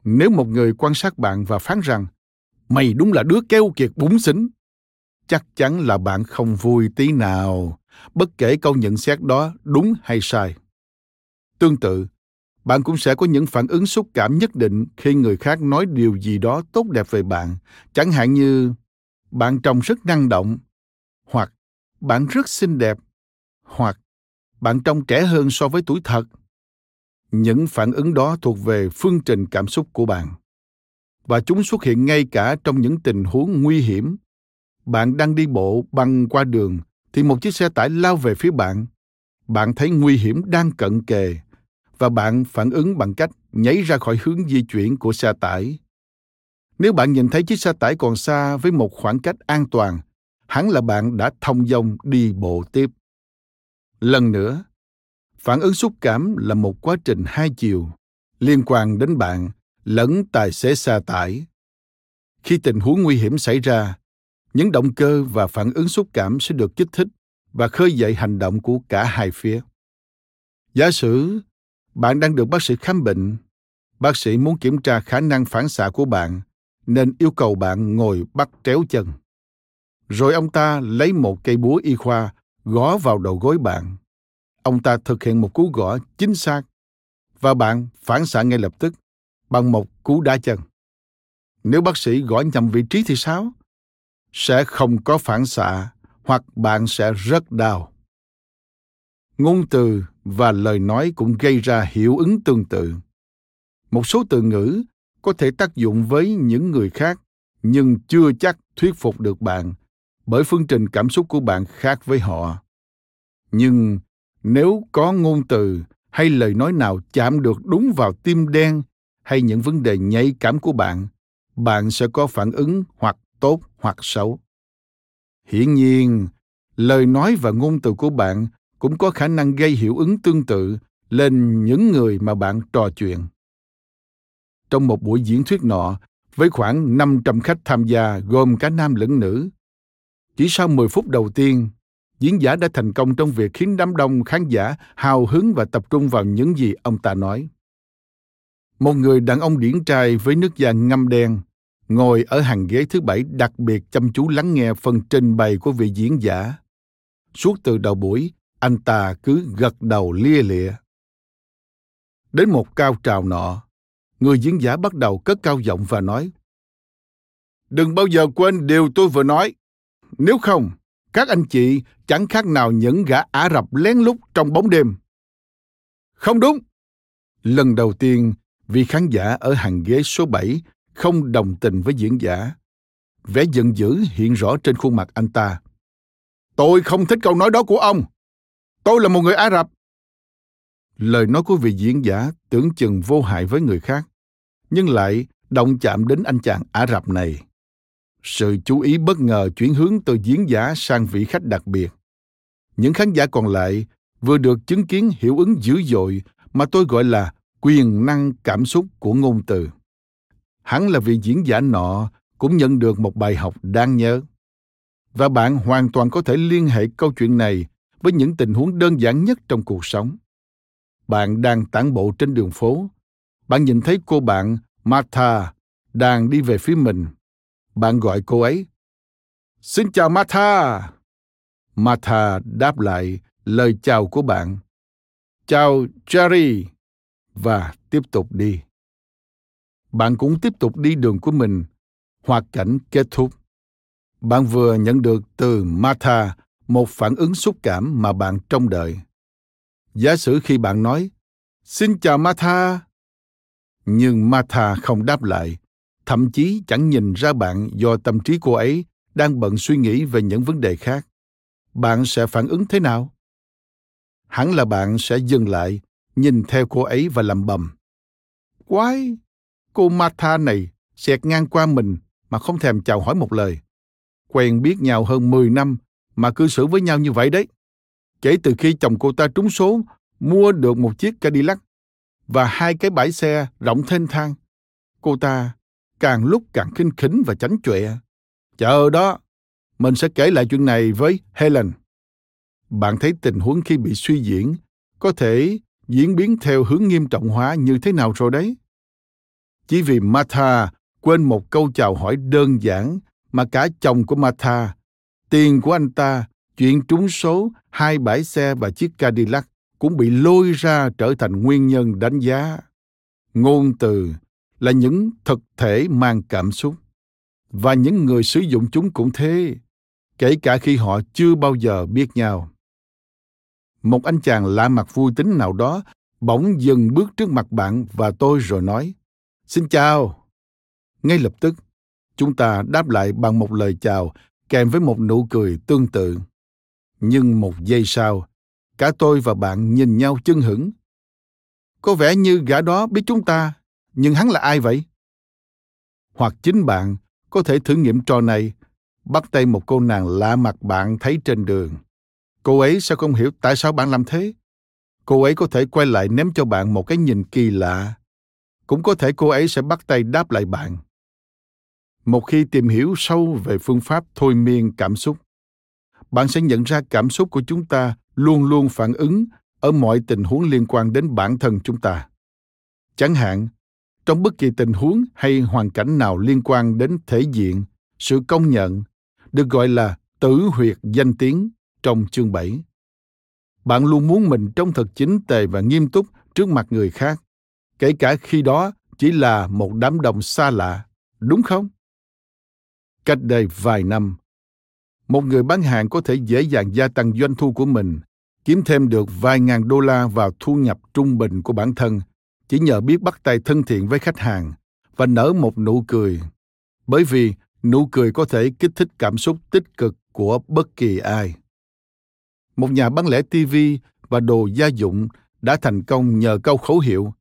Nếu một người quan sát bạn và phán rằng, mày đúng là đứa keo kiệt búng xính chắc chắn là bạn không vui tí nào. Bất kể câu nhận xét đó đúng hay sai. Tương tự, bạn cũng sẽ có những phản ứng xúc cảm nhất định khi người khác nói điều gì đó tốt đẹp về bạn. Chẳng hạn như, bạn trông rất năng động. Hoặc, bạn rất xinh đẹp. Hoặc, bạn trông trẻ hơn so với tuổi thật. Những phản ứng đó thuộc về phương trình cảm xúc của bạn. Và chúng xuất hiện ngay cả trong những tình huống nguy hiểm bạn đang đi bộ băng qua đường, thì một chiếc xe tải lao về phía bạn. Bạn thấy nguy hiểm đang cận kề, và bạn phản ứng bằng cách nhảy ra khỏi hướng di chuyển của xe tải. Nếu bạn nhìn thấy chiếc xe tải còn xa với một khoảng cách an toàn, hẳn là bạn đã thông dong đi bộ tiếp. Lần nữa, phản ứng xúc cảm là một quá trình hai chiều, liên quan đến bạn lẫn tài xế xe tải. Khi tình huống nguy hiểm xảy ra những động cơ và phản ứng xúc cảm sẽ được kích thích và khơi dậy hành động của cả hai phía giả sử, bạn đang được bác sĩ khám bệnh, bác sĩ muốn kiểm tra khả năng phản xạ của bạn, nên yêu cầu bạn ngồi bắt tréo chân rồi ông ta lấy một cây búa y khoa gõ vào đầu gối bạn. Ông ta thực hiện một cú gõ chính xác và bạn phản xạ ngay lập tức bằng một cú đá chân. Nếu bác sĩ gõ nhầm vị trí thì sao? Sẽ không có phản xạ, hoặc bạn sẽ rất đau. Ngôn từ và lời nói cũng gây ra hiệu ứng tương tự. Một số từ ngữ có thể tác dụng với những người khác, nhưng chưa chắc thuyết phục được bạn bởi phương trình cảm xúc của bạn khác với họ nhưng nếu có ngôn từ hay lời nói nào chạm được đúng vào tim đen hay những vấn đề nhạy cảm của bạn bạn sẽ có phản ứng hoặc tốt hoặc xấu hiển nhiên lời nói và ngôn từ của bạn cũng có khả năng gây hiệu ứng tương tự lên những người mà bạn trò chuyện. Trong một buổi diễn thuyết nọ, với khoảng 500 khách tham gia gồm cả nam lẫn nữ, chỉ sau 10 phút đầu tiên, diễn giả đã thành công trong việc khiến đám đông khán giả hào hứng và tập trung vào những gì ông ta nói. Một người đàn ông điển trai với nước da ngâm đen ngồi ở hàng ghế thứ bảy đặc biệt chăm chú lắng nghe phần trình bày của vị diễn giả. Suốt từ đầu buổi, anh ta cứ gật đầu lia lịa. Đến một cao trào nọ, người diễn giả bắt đầu cất cao giọng và nói Đừng bao giờ quên điều tôi vừa nói. Nếu không, các anh chị chẳng khác nào những gã Ả Rập lén lút trong bóng đêm. Không đúng. Lần đầu tiên, vị khán giả ở hàng ghế số 7 không đồng tình với diễn giả. Vẻ giận dữ hiện rõ trên khuôn mặt anh ta. Tôi không thích câu nói đó của ông. Tôi là một người Ả Rập. Lời nói của vị diễn giả tưởng chừng vô hại với người khác, nhưng lại động chạm đến anh chàng Ả Rập này. Sự chú ý bất ngờ chuyển hướng từ diễn giả sang vị khách đặc biệt. Những khán giả còn lại vừa được chứng kiến hiệu ứng dữ dội mà tôi gọi là quyền năng cảm xúc của ngôn từ hẳn là vị diễn giả nọ cũng nhận được một bài học đáng nhớ. Và bạn hoàn toàn có thể liên hệ câu chuyện này với những tình huống đơn giản nhất trong cuộc sống. Bạn đang tản bộ trên đường phố. Bạn nhìn thấy cô bạn, Martha, đang đi về phía mình bạn gọi cô ấy. Xin chào Martha. Martha đáp lại lời chào của bạn. Chào Jerry. Và tiếp tục đi. Bạn cũng tiếp tục đi đường của mình. Hoạt cảnh kết thúc. Bạn vừa nhận được từ Martha một phản ứng xúc cảm mà bạn trông đợi. Giả sử khi bạn nói, Xin chào Martha. Nhưng Martha không đáp lại thậm chí chẳng nhìn ra bạn do tâm trí cô ấy đang bận suy nghĩ về những vấn đề khác bạn sẽ phản ứng thế nào hẳn là bạn sẽ dừng lại nhìn theo cô ấy và lầm bầm. quái cô martha này xẹt ngang qua mình mà không thèm chào hỏi một lời quen biết nhau hơn 10 năm mà cư xử với nhau như vậy đấy kể từ khi chồng cô ta trúng số mua được một chiếc Cadillac và hai cái bãi xe rộng thênh thang cô ta càng lúc càng khinh khỉnh và chánh chọe. Chờ đó, mình sẽ kể lại chuyện này với Helen. Bạn thấy tình huống khi bị suy diễn có thể diễn biến theo hướng nghiêm trọng hóa như thế nào rồi đấy? Chỉ vì Martha quên một câu chào hỏi đơn giản mà cả chồng của Martha, tiền của anh ta, chuyện trúng số, hai bãi xe và chiếc Cadillac cũng bị lôi ra trở thành nguyên nhân đánh giá. Ngôn từ là những thực thể mang cảm xúc và những người sử dụng chúng cũng thế kể cả khi họ chưa bao giờ biết nhau một anh chàng lạ mặt vui tính nào đó bỗng dừng bước trước mặt bạn và tôi rồi nói xin chào. Ngay lập tức, chúng ta đáp lại bằng một lời chào, kèm với một nụ cười tương tự. Nhưng một giây sau, cả tôi và bạn nhìn nhau chân hững có vẻ như gã đó biết chúng ta, nhưng hắn là ai vậy? Hoặc chính bạn có thể thử nghiệm trò này. Bắt tay một cô nàng lạ mặt bạn thấy trên đường. Cô ấy sẽ không hiểu tại sao bạn làm thế? Cô ấy có thể quay lại ném cho bạn một cái nhìn kỳ lạ cũng có thể cô ấy sẽ bắt tay đáp lại bạn. Một khi tìm hiểu sâu về phương pháp thôi miên cảm xúc bạn sẽ nhận ra cảm xúc của chúng ta luôn luôn phản ứng ở mọi tình huống liên quan đến bản thân chúng ta. Chẳng hạn trong bất kỳ tình huống hay hoàn cảnh nào liên quan đến thể diện sự công nhận được gọi là tử huyệt danh tiếng trong chương 7. Bạn luôn muốn mình trông thật chính tề và nghiêm túc trước mặt người khác, kể cả khi đó chỉ là một đám đông xa lạ, đúng không? Cách đây vài năm, một người bán hàng có thể dễ dàng gia tăng doanh thu của mình, kiếm thêm được vài ngàn đô la vào thu nhập trung bình của bản thân chỉ nhờ biết bắt tay thân thiện với khách hàng và nở một nụ cười. Bởi vì nụ cười có thể kích thích cảm xúc tích cực của bất kỳ ai. Một nhà bán lẻ TV và đồ gia dụng đã thành công nhờ câu khẩu hiệu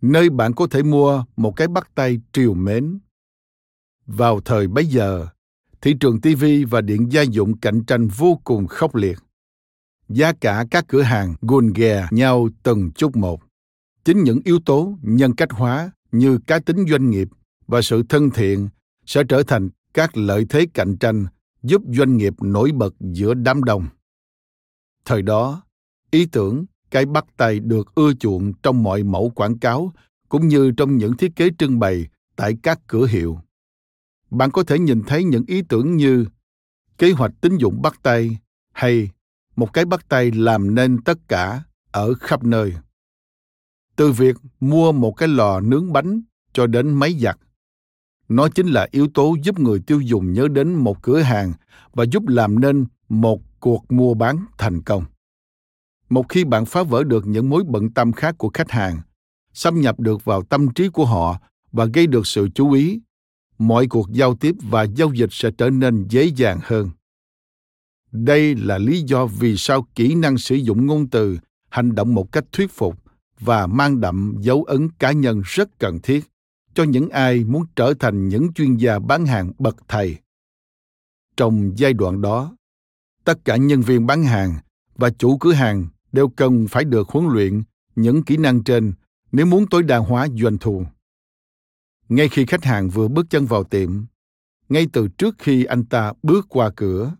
nơi bạn có thể mua một cái bắt tay triều mến. Vào thời bấy giờ, thị trường TV và điện gia dụng cạnh tranh vô cùng khốc liệt. Giá cả các cửa hàng gùn ghè nhau từng chút một. Chính những yếu tố nhân cách hóa như cá tính doanh nghiệp và sự thân thiện sẽ trở thành các lợi thế cạnh tranh giúp doanh nghiệp nổi bật giữa đám đông. Thời đó, ý tưởng cái bắt tay được ưa chuộng trong mọi mẫu quảng cáo cũng như trong những thiết kế trưng bày tại các cửa hiệu. Bạn có thể nhìn thấy những ý tưởng như kế hoạch tín dụng bắt tay hay một cái bắt tay làm nên tất cả ở khắp nơi. Từ việc mua một cái lò nướng bánh cho đến máy giặt, nó chính là yếu tố giúp người tiêu dùng nhớ đến một cửa hàng và giúp làm nên một cuộc mua bán thành công một khi bạn phá vỡ được những mối bận tâm khác của khách hàng, xâm nhập được vào tâm trí của họ và gây được sự chú ý, mọi cuộc giao tiếp và giao dịch sẽ trở nên dễ dàng hơn. Đây là lý do vì sao kỹ năng sử dụng ngôn từ hành động một cách thuyết phục và mang đậm dấu ấn cá nhân rất cần thiết cho những ai muốn trở thành những chuyên gia bán hàng bậc thầy. Trong giai đoạn đó, tất cả nhân viên bán hàng và chủ cửa hàng đều cần phải được huấn luyện những kỹ năng trên nếu muốn tối đa hóa doanh thu. Ngay khi khách hàng vừa bước chân vào tiệm, ngay từ trước khi anh ta bước qua cửa,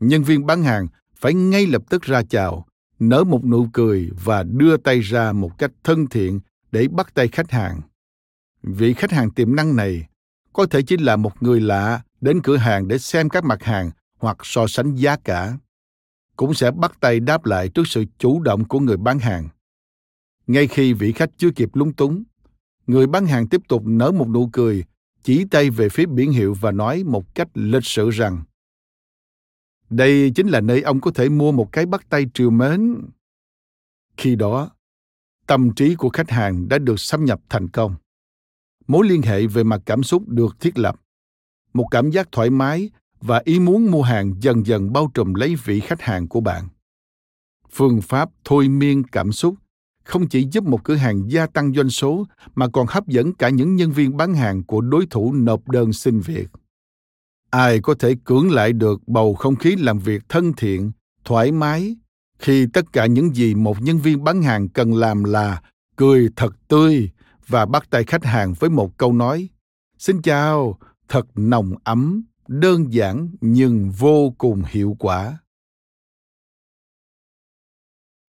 nhân viên bán hàng phải ngay lập tức ra chào, nở một nụ cười và đưa tay ra một cách thân thiện để bắt tay khách hàng. Vị khách hàng tiềm năng này có thể chỉ là một người lạ đến cửa hàng để xem các mặt hàng hoặc so sánh giá cả cũng sẽ bắt tay đáp lại trước sự chủ động của người bán hàng. Ngay khi vị khách chưa kịp lúng túng, người bán hàng tiếp tục nở một nụ cười, chỉ tay về phía biển hiệu và nói một cách lịch sự rằng đây chính là nơi ông có thể mua một cái bắt tay triều mến. Khi đó, tâm trí của khách hàng đã được xâm nhập thành công. Mối liên hệ về mặt cảm xúc được thiết lập. Một cảm giác thoải mái và ý muốn mua hàng dần dần bao trùm lấy vị khách hàng của bạn. Phương pháp thôi miên cảm xúc không chỉ giúp một cửa hàng gia tăng doanh số mà còn hấp dẫn cả những nhân viên bán hàng của đối thủ nộp đơn xin việc. Ai có thể cưỡng lại được bầu không khí làm việc thân thiện, thoải mái khi tất cả những gì một nhân viên bán hàng cần làm là cười thật tươi và bắt tay khách hàng với một câu nói, xin chào, thật nồng ấm đơn giản nhưng vô cùng hiệu quả.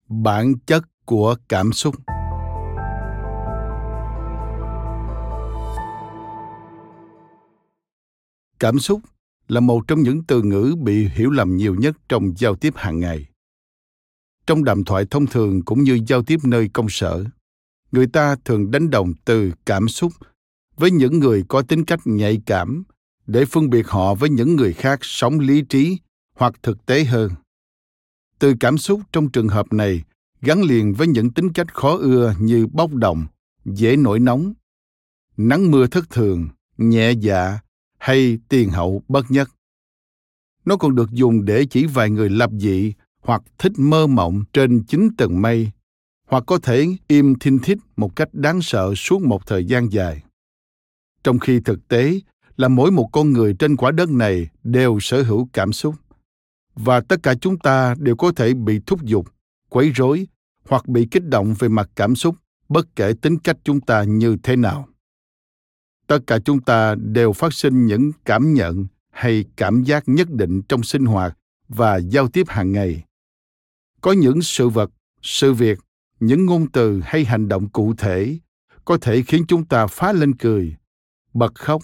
Bản chất của cảm xúc. Cảm xúc là một trong những từ ngữ bị hiểu lầm nhiều nhất trong giao tiếp hàng ngày. Trong đàm thoại thông thường cũng như giao tiếp nơi công sở, người ta thường đánh đồng từ cảm xúc với những người có tính cách nhạy cảm để phân biệt họ với những người khác sống lý trí hoặc thực tế hơn. Từ cảm xúc trong trường hợp này, gắn liền với những tính cách khó ưa như bốc đồng, dễ nổi nóng, nắng mưa thất thường, nhẹ dạ hay tiền hậu bất nhất. Nó còn được dùng để chỉ vài người lập dị hoặc thích mơ mộng trên chính tầng mây, hoặc có thể im thinh thích một cách đáng sợ suốt một thời gian dài. Trong khi thực tế là mỗi một con người trên quả đất này đều sở hữu cảm xúc. Và tất cả chúng ta đều có thể bị thúc giục, quấy rối hoặc bị kích động về mặt cảm xúc bất kể tính cách chúng ta như thế nào. Tất cả chúng ta đều phát sinh những cảm nhận hay cảm giác nhất định trong sinh hoạt và giao tiếp hàng ngày. Có những sự vật, sự việc, những ngôn từ hay hành động cụ thể có thể khiến chúng ta phá lên cười, bật khóc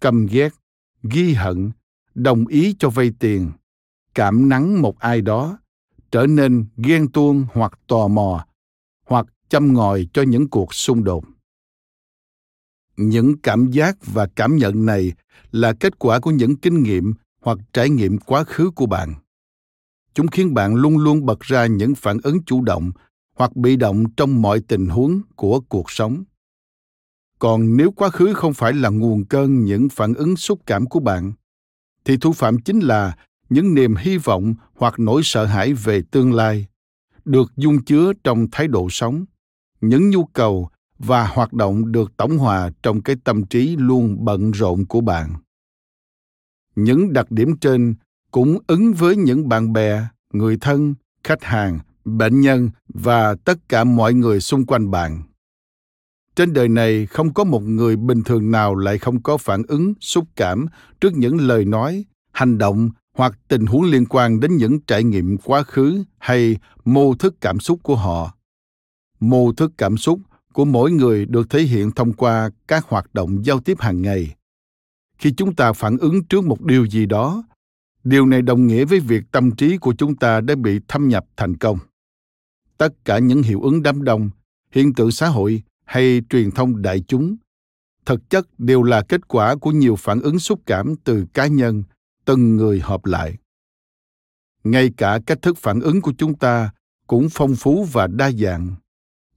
căm ghét, ghi hận, đồng ý cho vay tiền. Cảm nắng một ai đó trở nên ghen tuông hoặc tò mò, hoặc châm ngòi cho những cuộc xung đột. Những cảm giác và cảm nhận này là kết quả của những kinh nghiệm hoặc trải nghiệm quá khứ của bạn. Chúng khiến bạn luôn luôn bật ra những phản ứng chủ động hoặc bị động trong mọi tình huống của cuộc sống còn nếu quá khứ không phải là nguồn cơn những phản ứng xúc cảm của bạn, thì thủ phạm chính là những niềm hy vọng hoặc nỗi sợ hãi về tương lai, được dung chứa trong thái độ sống. Những nhu cầu và hoạt động được tổng hòa trong cái tâm trí luôn bận rộn của bạn. Những đặc điểm trên cũng ứng với những bạn bè, người thân, khách hàng, bệnh nhân và tất cả mọi người xung quanh bạn trên đời này không có một người bình thường nào lại không có phản ứng, xúc cảm trước những lời nói, hành động hoặc tình huống liên quan đến những trải nghiệm quá khứ hay mô thức cảm xúc của họ. Mô thức cảm xúc của mỗi người được thể hiện thông qua các hoạt động giao tiếp hàng ngày. Khi chúng ta phản ứng trước một điều gì đó, điều này đồng nghĩa với việc tâm trí của chúng ta đã bị thâm nhập thành công. Tất cả những hiệu ứng đám đông, hiện tượng xã hội hay truyền thông đại chúng. Thực chất đều là kết quả của nhiều phản ứng xúc cảm từ cá nhân, từng người hợp lại. Ngay cả cách thức phản ứng của chúng ta cũng phong phú và đa dạng.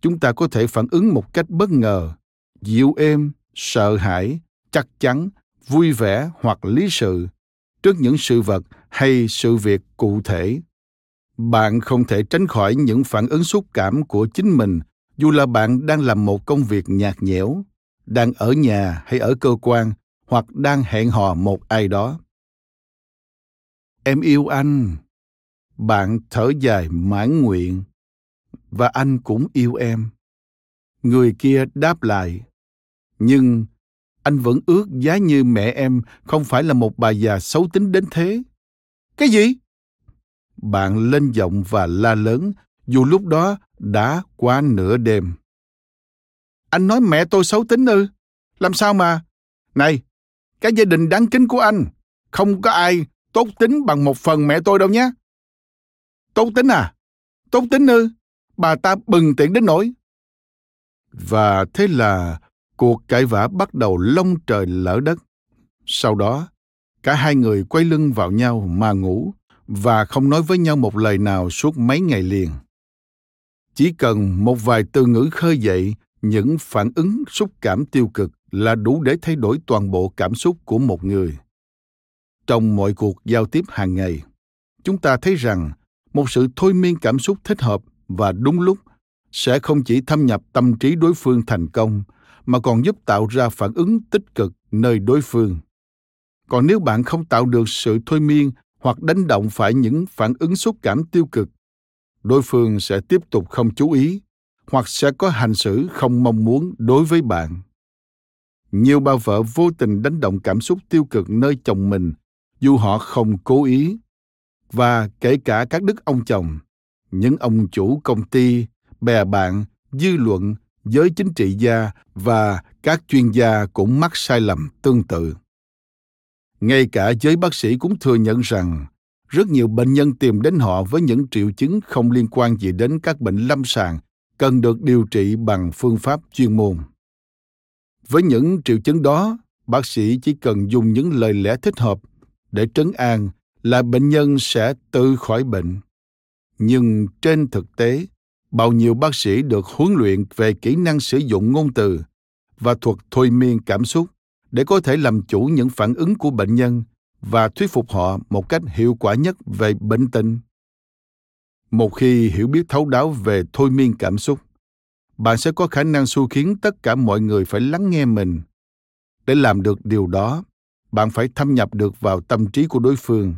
Chúng ta có thể phản ứng một cách bất ngờ, dịu êm, sợ hãi, chắc chắn, vui vẻ hoặc lý sự trước những sự vật hay sự việc cụ thể. Bạn không thể tránh khỏi những phản ứng xúc cảm của chính mình dù là bạn đang làm một công việc nhạt nhẽo, đang ở nhà hay ở cơ quan, hoặc đang hẹn hò một ai đó. Em yêu anh. Bạn thở dài mãn nguyện, và anh cũng yêu em. Người kia đáp lại, nhưng anh vẫn ước giá như mẹ em không phải là một bà già xấu tính đến thế. Cái gì? Bạn lên giọng và la lớn, dù lúc đó đã quá nửa đêm. Anh nói, mẹ tôi xấu tính ư? Làm sao mà? Này, cái gia đình đáng kính của anh, không có ai tốt tính bằng một phần mẹ tôi đâu nhé. Tốt tính à? Tốt tính ư? Bà ta bừng tiện đến nỗi. Và thế là cuộc cãi vã bắt đầu lông trời lỡ đất. Sau đó, cả hai người quay lưng vào nhau mà ngủ và không nói với nhau một lời nào suốt mấy ngày liền chỉ cần một vài từ ngữ khơi dậy, những phản ứng xúc cảm tiêu cực là đủ để thay đổi toàn bộ cảm xúc của một người. Trong mọi cuộc giao tiếp hàng ngày, chúng ta thấy rằng một sự thôi miên cảm xúc thích hợp và đúng lúc sẽ không chỉ thâm nhập tâm trí đối phương thành công, mà còn giúp tạo ra phản ứng tích cực nơi đối phương. Còn nếu bạn không tạo được sự thôi miên hoặc đánh động phải những phản ứng xúc cảm tiêu cực đối phương sẽ tiếp tục không chú ý, hoặc sẽ có hành xử không mong muốn đối với bạn. Nhiều bà vợ vô tình đánh động cảm xúc tiêu cực nơi chồng mình, dù họ không cố ý. Và kể cả các đức ông chồng, những ông chủ công ty, bè bạn, dư luận, giới chính trị gia và các chuyên gia cũng mắc sai lầm tương tự. Ngay cả giới bác sĩ cũng thừa nhận rằng rất nhiều bệnh nhân tìm đến họ với những triệu chứng không liên quan gì đến các bệnh lâm sàng, cần được điều trị bằng phương pháp chuyên môn. Với những triệu chứng đó, bác sĩ chỉ cần dùng những lời lẽ thích hợp để trấn an là bệnh nhân sẽ tự khỏi bệnh. Nhưng trên thực tế, bao nhiêu bác sĩ được huấn luyện về kỹ năng sử dụng ngôn từ và thuật thôi miên cảm xúc để có thể làm chủ những phản ứng của bệnh nhân và thuyết phục họ một cách hiệu quả nhất về bệnh tình. Một khi hiểu biết thấu đáo về thôi miên cảm xúc, bạn sẽ có khả năng xu khiến tất cả mọi người phải lắng nghe mình. Để làm được điều đó, bạn phải thâm nhập được vào tâm trí của đối phương.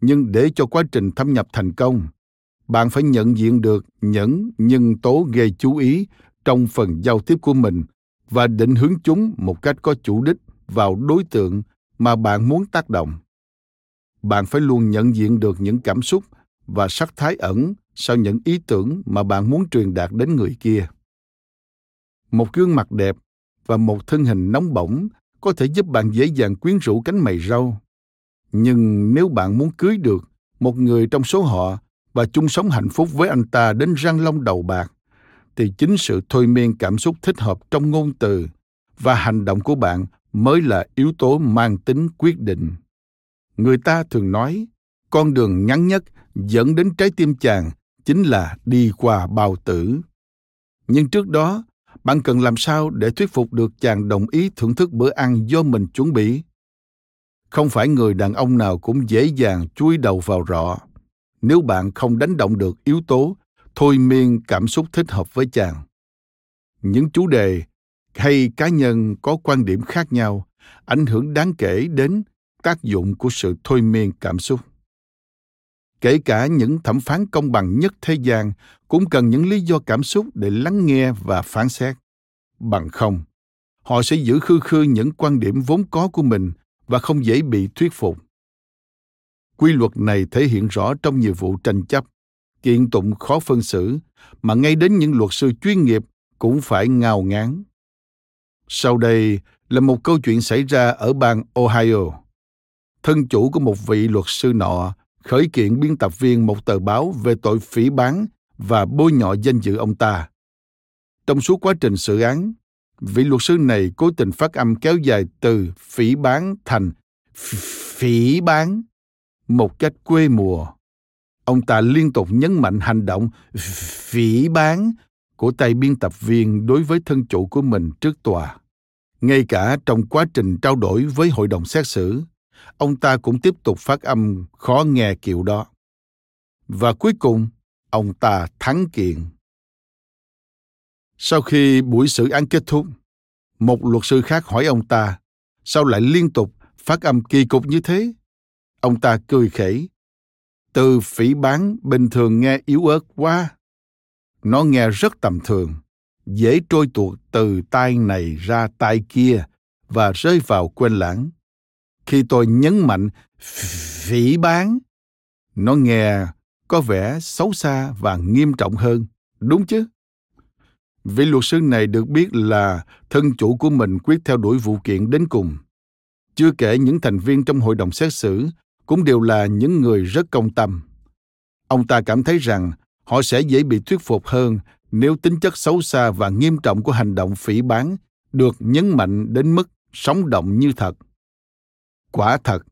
Nhưng để cho quá trình thâm nhập thành công, bạn phải nhận diện được những nhân tố gây chú ý trong phần giao tiếp của mình và định hướng chúng một cách có chủ đích vào đối tượng mà bạn muốn tác động. Bạn phải luôn nhận diện được những cảm xúc và sắc thái ẩn sau những ý tưởng mà bạn muốn truyền đạt đến người kia. Một gương mặt đẹp và một thân hình nóng bỏng có thể giúp bạn dễ dàng quyến rũ cánh mày râu. Nhưng nếu bạn muốn cưới được một người trong số họ và chung sống hạnh phúc với anh ta đến răng long đầu bạc, thì chính sự thôi miên cảm xúc thích hợp trong ngôn từ và hành động của bạn mới là yếu tố mang tính quyết định. Người ta thường nói, con đường ngắn nhất dẫn đến trái tim chàng chính là đi qua bao tử. Nhưng trước đó, bạn cần làm sao để thuyết phục được chàng đồng ý thưởng thức bữa ăn do mình chuẩn bị? Không phải người đàn ông nào cũng dễ dàng chui đầu vào rọ. Nếu bạn không đánh động được yếu tố, thôi miên cảm xúc thích hợp với chàng. Những chủ đề hay cá nhân có quan điểm khác nhau ảnh hưởng đáng kể đến tác dụng của sự thôi miên cảm xúc. Kể cả những thẩm phán công bằng nhất thế gian cũng cần những lý do cảm xúc để lắng nghe và phán xét. Bằng không, họ sẽ giữ khư khư những quan điểm vốn có của mình và không dễ bị thuyết phục. Quy luật này thể hiện rõ trong nhiều vụ tranh chấp, kiện tụng khó phân xử mà ngay đến những luật sư chuyên nghiệp cũng phải ngao ngán sau đây là một câu chuyện xảy ra ở bang ohio thân chủ của một vị luật sư nọ khởi kiện biên tập viên một tờ báo về tội phỉ báng và bôi nhọ danh dự ông ta. Trong suốt quá trình xử án, vị luật sư này cố tình phát âm kéo dài từ phỉ báng thành phỉ báng một cách quê mùa. Ông ta liên tục nhấn mạnh hành động phỉ báng của tay biên tập viên đối với thân chủ của mình trước tòa. Ngay cả trong quá trình trao đổi với hội đồng xét xử, ông ta cũng tiếp tục phát âm khó nghe kiểu đó. Và cuối cùng, ông ta thắng kiện. Sau khi buổi xử án kết thúc, một luật sư khác hỏi ông ta, sao lại liên tục phát âm kỳ cục như thế? Ông ta cười khẩy. Từ phỉ bán bình thường nghe yếu ớt quá. Nó nghe rất tầm thường, dễ trôi tuột từ tai này ra tai kia và rơi vào quên lãng. Khi tôi nhấn mạnh phỉ bán nó nghe có vẻ xấu xa và nghiêm trọng hơn. Đúng chứ? Vị luật sư này được biết là thân chủ của mình quyết theo đuổi vụ kiện đến cùng. Chưa kể những thành viên trong hội đồng xét xử cũng đều là những người rất công tâm. Ông ta cảm thấy rằng họ sẽ dễ bị thuyết phục hơn nếu tính chất xấu xa và nghiêm trọng của hành động phỉ bán được nhấn mạnh đến mức sống động như thật Quả thật,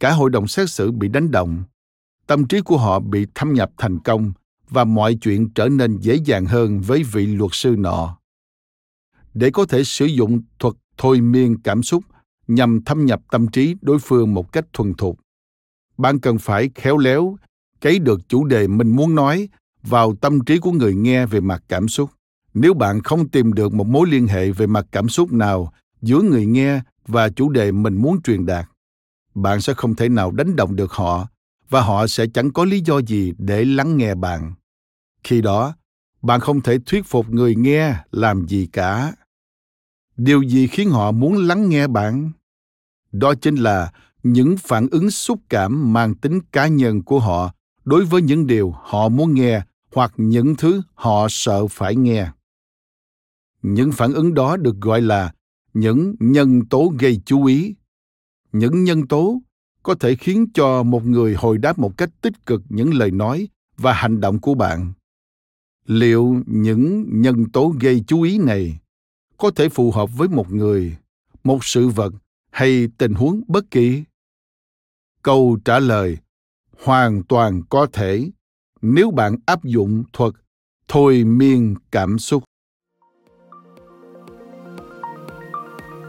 cả hội đồng xét xử bị đánh động, tâm trí của họ bị thâm nhập thành công và mọi chuyện trở nên dễ dàng hơn với vị luật sư nọ. Để có thể sử dụng thuật thôi miên cảm xúc nhằm thâm nhập tâm trí đối phương một cách thuần thục, bạn cần phải khéo léo cấy được chủ đề mình muốn nói vào tâm trí của người nghe về mặt cảm xúc. Nếu bạn không tìm được một mối liên hệ về mặt cảm xúc nào giữa người nghe và chủ đề mình muốn truyền đạt, bạn sẽ không thể nào đánh động được họ và họ sẽ chẳng có lý do gì để lắng nghe bạn. Khi đó, bạn không thể thuyết phục người nghe làm gì cả. Điều gì khiến họ muốn lắng nghe bạn? Đó chính là những phản ứng xúc cảm mang tính cá nhân của họ đối với những điều họ muốn nghe hoặc những thứ họ sợ phải nghe. Những phản ứng đó được gọi là những nhân tố gây chú ý. Những nhân tố có thể khiến cho một người hồi đáp một cách tích cực những lời nói và hành động của bạn. Liệu những nhân tố gây chú ý này có thể phù hợp với một người, một sự vật hay tình huống bất kỳ? Câu trả lời hoàn toàn có thể nếu bạn áp dụng thuật thôi miên cảm xúc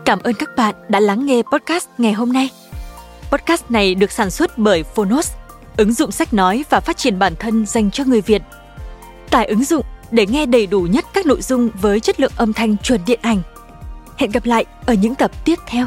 Cảm ơn các bạn đã lắng nghe podcast ngày hôm nay. Podcast này được sản xuất bởi Phonos, ứng dụng sách nói và phát triển bản thân dành cho người Việt. Tải ứng dụng để nghe đầy đủ nhất các nội dung với chất lượng âm thanh chuẩn điện ảnh. Hẹn gặp lại ở những tập tiếp theo.